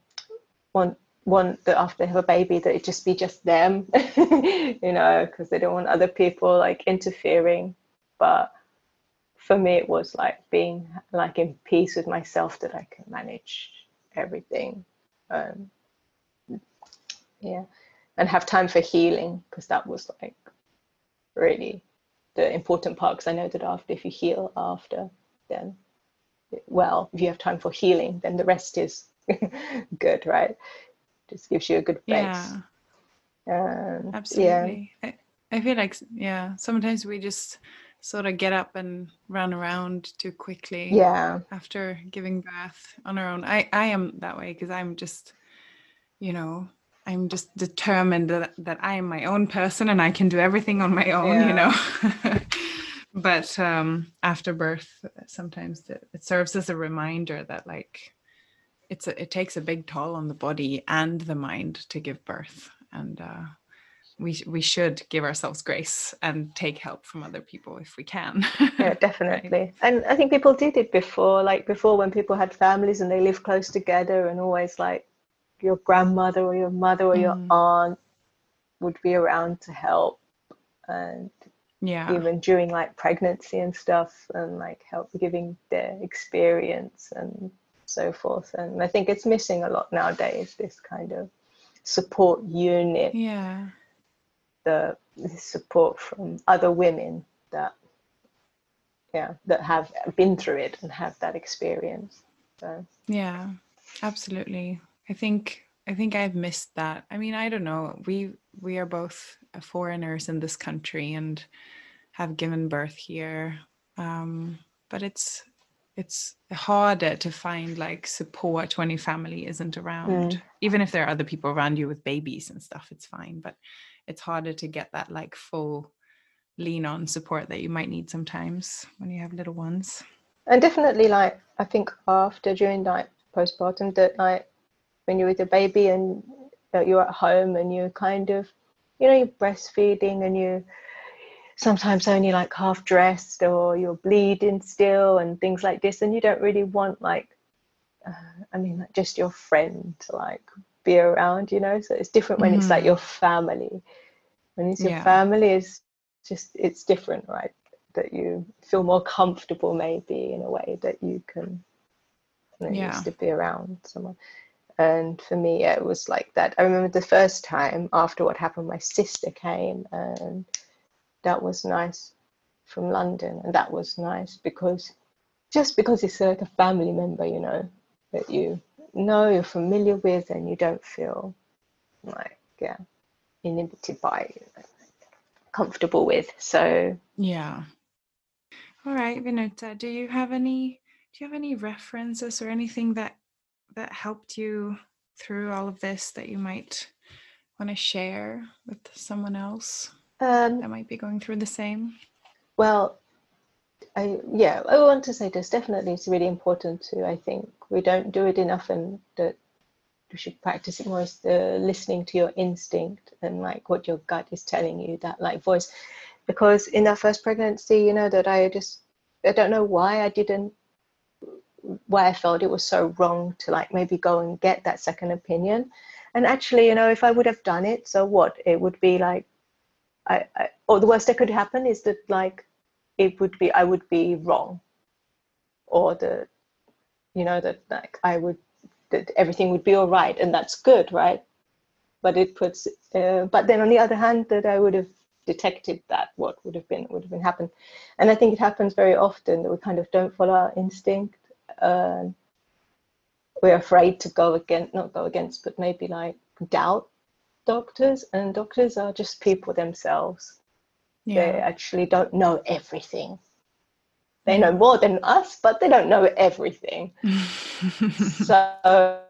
want want that after they have a baby that it just be just them you know because they don't want other people like interfering but for me it was like being like in peace with myself that i can manage everything um, yeah and have time for healing because that was like really the important part because i know that after if you heal after then well if you have time for healing then the rest is good right just gives you a good base. Yeah. Um, Absolutely. Yeah. I, I feel like yeah, sometimes we just sort of get up and run around too quickly. Yeah. After giving birth on our own. I I am that way because I'm just you know, I'm just determined that, that I am my own person and I can do everything on my own, yeah. you know. but um after birth sometimes it serves as a reminder that like it's a, it takes a big toll on the body and the mind to give birth and uh, we we should give ourselves grace and take help from other people if we can yeah definitely right? and i think people did it before like before when people had families and they lived close together and always like your grandmother or your mother or mm. your aunt would be around to help and yeah even during like pregnancy and stuff and like help giving their experience and so forth. And I think it's missing a lot nowadays, this kind of support unit. Yeah. The support from other women that yeah, that have been through it and have that experience. So Yeah, absolutely. I think I think I've missed that. I mean, I don't know. We we are both foreigners in this country and have given birth here. Um, but it's it's harder to find like support when your family isn't around. Mm. Even if there are other people around you with babies and stuff, it's fine. But it's harder to get that like full lean on support that you might need sometimes when you have little ones. And definitely like I think after during like postpartum that like when you're with your baby and uh, you're at home and you're kind of you know you're breastfeeding and you're sometimes only like half dressed or you're bleeding still and things like this and you don't really want like uh, i mean like just your friend to like be around you know so it's different when mm-hmm. it's like mm-hmm. your family when it's your yeah. family is just it's different right that you feel more comfortable maybe in a way that you can you know, yeah. to be around someone and for me it was like that i remember the first time after what happened my sister came and that was nice from London, and that was nice because just because it's like a family member, you know, that you know you're familiar with, and you don't feel like yeah inhibited by, comfortable with. So yeah. All right, Vinuta, uh, do you have any do you have any references or anything that that helped you through all of this that you might want to share with someone else? um, that might be going through the same? Well, I yeah, I want to say this. Definitely, it's really important to. I think we don't do it enough, and that we should practice it more. Is the listening to your instinct and like what your gut is telling you. That like voice, because in that first pregnancy, you know that I just I don't know why I didn't why I felt it was so wrong to like maybe go and get that second opinion. And actually, you know, if I would have done it, so what? It would be like I, I or the worst that could happen is that like it would be I would be wrong, or the, you know that like I would that everything would be all right and that's good, right? But it puts. Uh, but then on the other hand, that I would have detected that what would have been would have been happened, and I think it happens very often that we kind of don't follow our instinct. Uh, we're afraid to go against, not go against, but maybe like doubt doctors, and doctors are just people themselves. Yeah. They actually don't know everything. They know more than us, but they don't know everything. so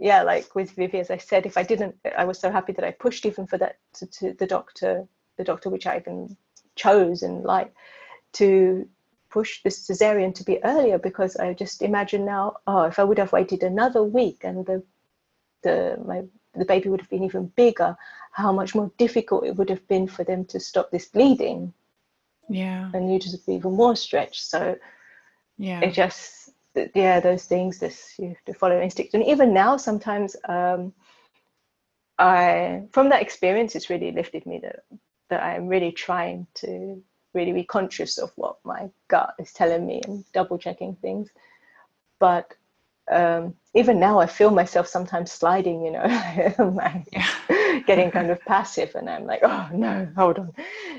yeah, like with Vivi, as I said, if I didn't, I was so happy that I pushed even for that to, to the doctor, the doctor which I even chose and like to push the cesarean to be earlier because I just imagine now, oh, if I would have waited another week and the the my the baby would have been even bigger, how much more difficult it would have been for them to stop this bleeding. Yeah. And you just be even more stretched. So Yeah. it just yeah, those things this you have to follow instinct. And even now sometimes um I from that experience it's really lifted me that that I'm really trying to really be conscious of what my gut is telling me and double checking things. But um, even now, I feel myself sometimes sliding, you know, like Yeah. getting kind of passive, and I'm like, oh no, hold on.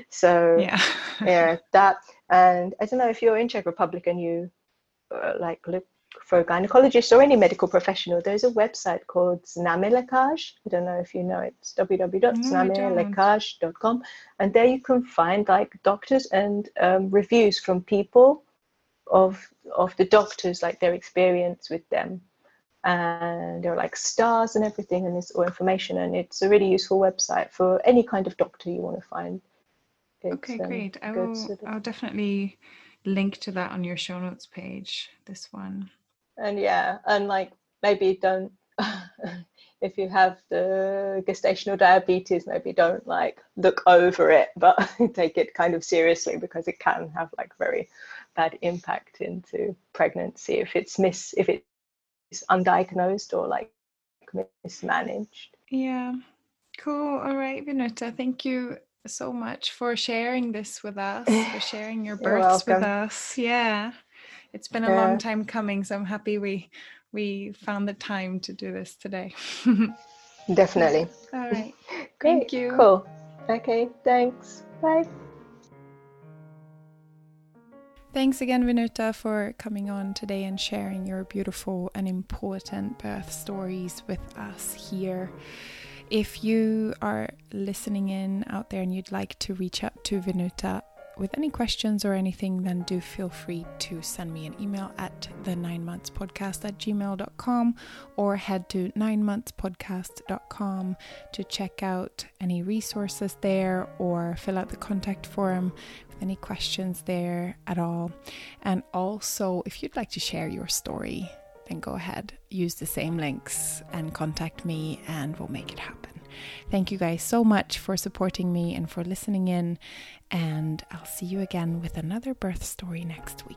So yeah. yeah, that. And I don't know if you're in Czech Republic and you uh, like look for a gynecologist or any medical professional, there's a website called Znamy Lekar. I don't know if you know it. It's www.znamylekar.com. And there you can find like doctors and um, reviews from people of of the doctors, like their experience with them. And there are like stars and everything, and it's all information. And it's a really useful website for any kind of doctor you want to find. It's, Okay, um, great. I will, I'll definitely link to that on your show notes page. This one. And yeah and like maybe don't if you have the gestational diabetes maybe don't like look over it but take it kind of seriously because it can have like very bad impact into pregnancy if it's miss if it's undiagnosed or like mismanaged Yeah. Cool. All right, Vinuta. Thank you so much for sharing this with us, for sharing your births with us. Yeah. It's been a Yeah. long time coming, so I'm happy we we found the time to do this today. definitely All right. great Thank you. cool okay thanks bye Thanks again, Vinuta, for coming on today and sharing your beautiful and important birth stories with us here. If you are listening in out there and you'd like to reach out to Vinuta with any questions or anything, then do feel free to send me an email at the nine months podcast at gmail.com or head to nine months podcast.com to check out any resources there or fill out the contact form with any questions there at all. And also, if you'd like to share your story, then go ahead, use the same links and contact me, and we'll make it happen. Thank you guys so much for supporting me and for listening in. And I'll see you again with another birth story next week.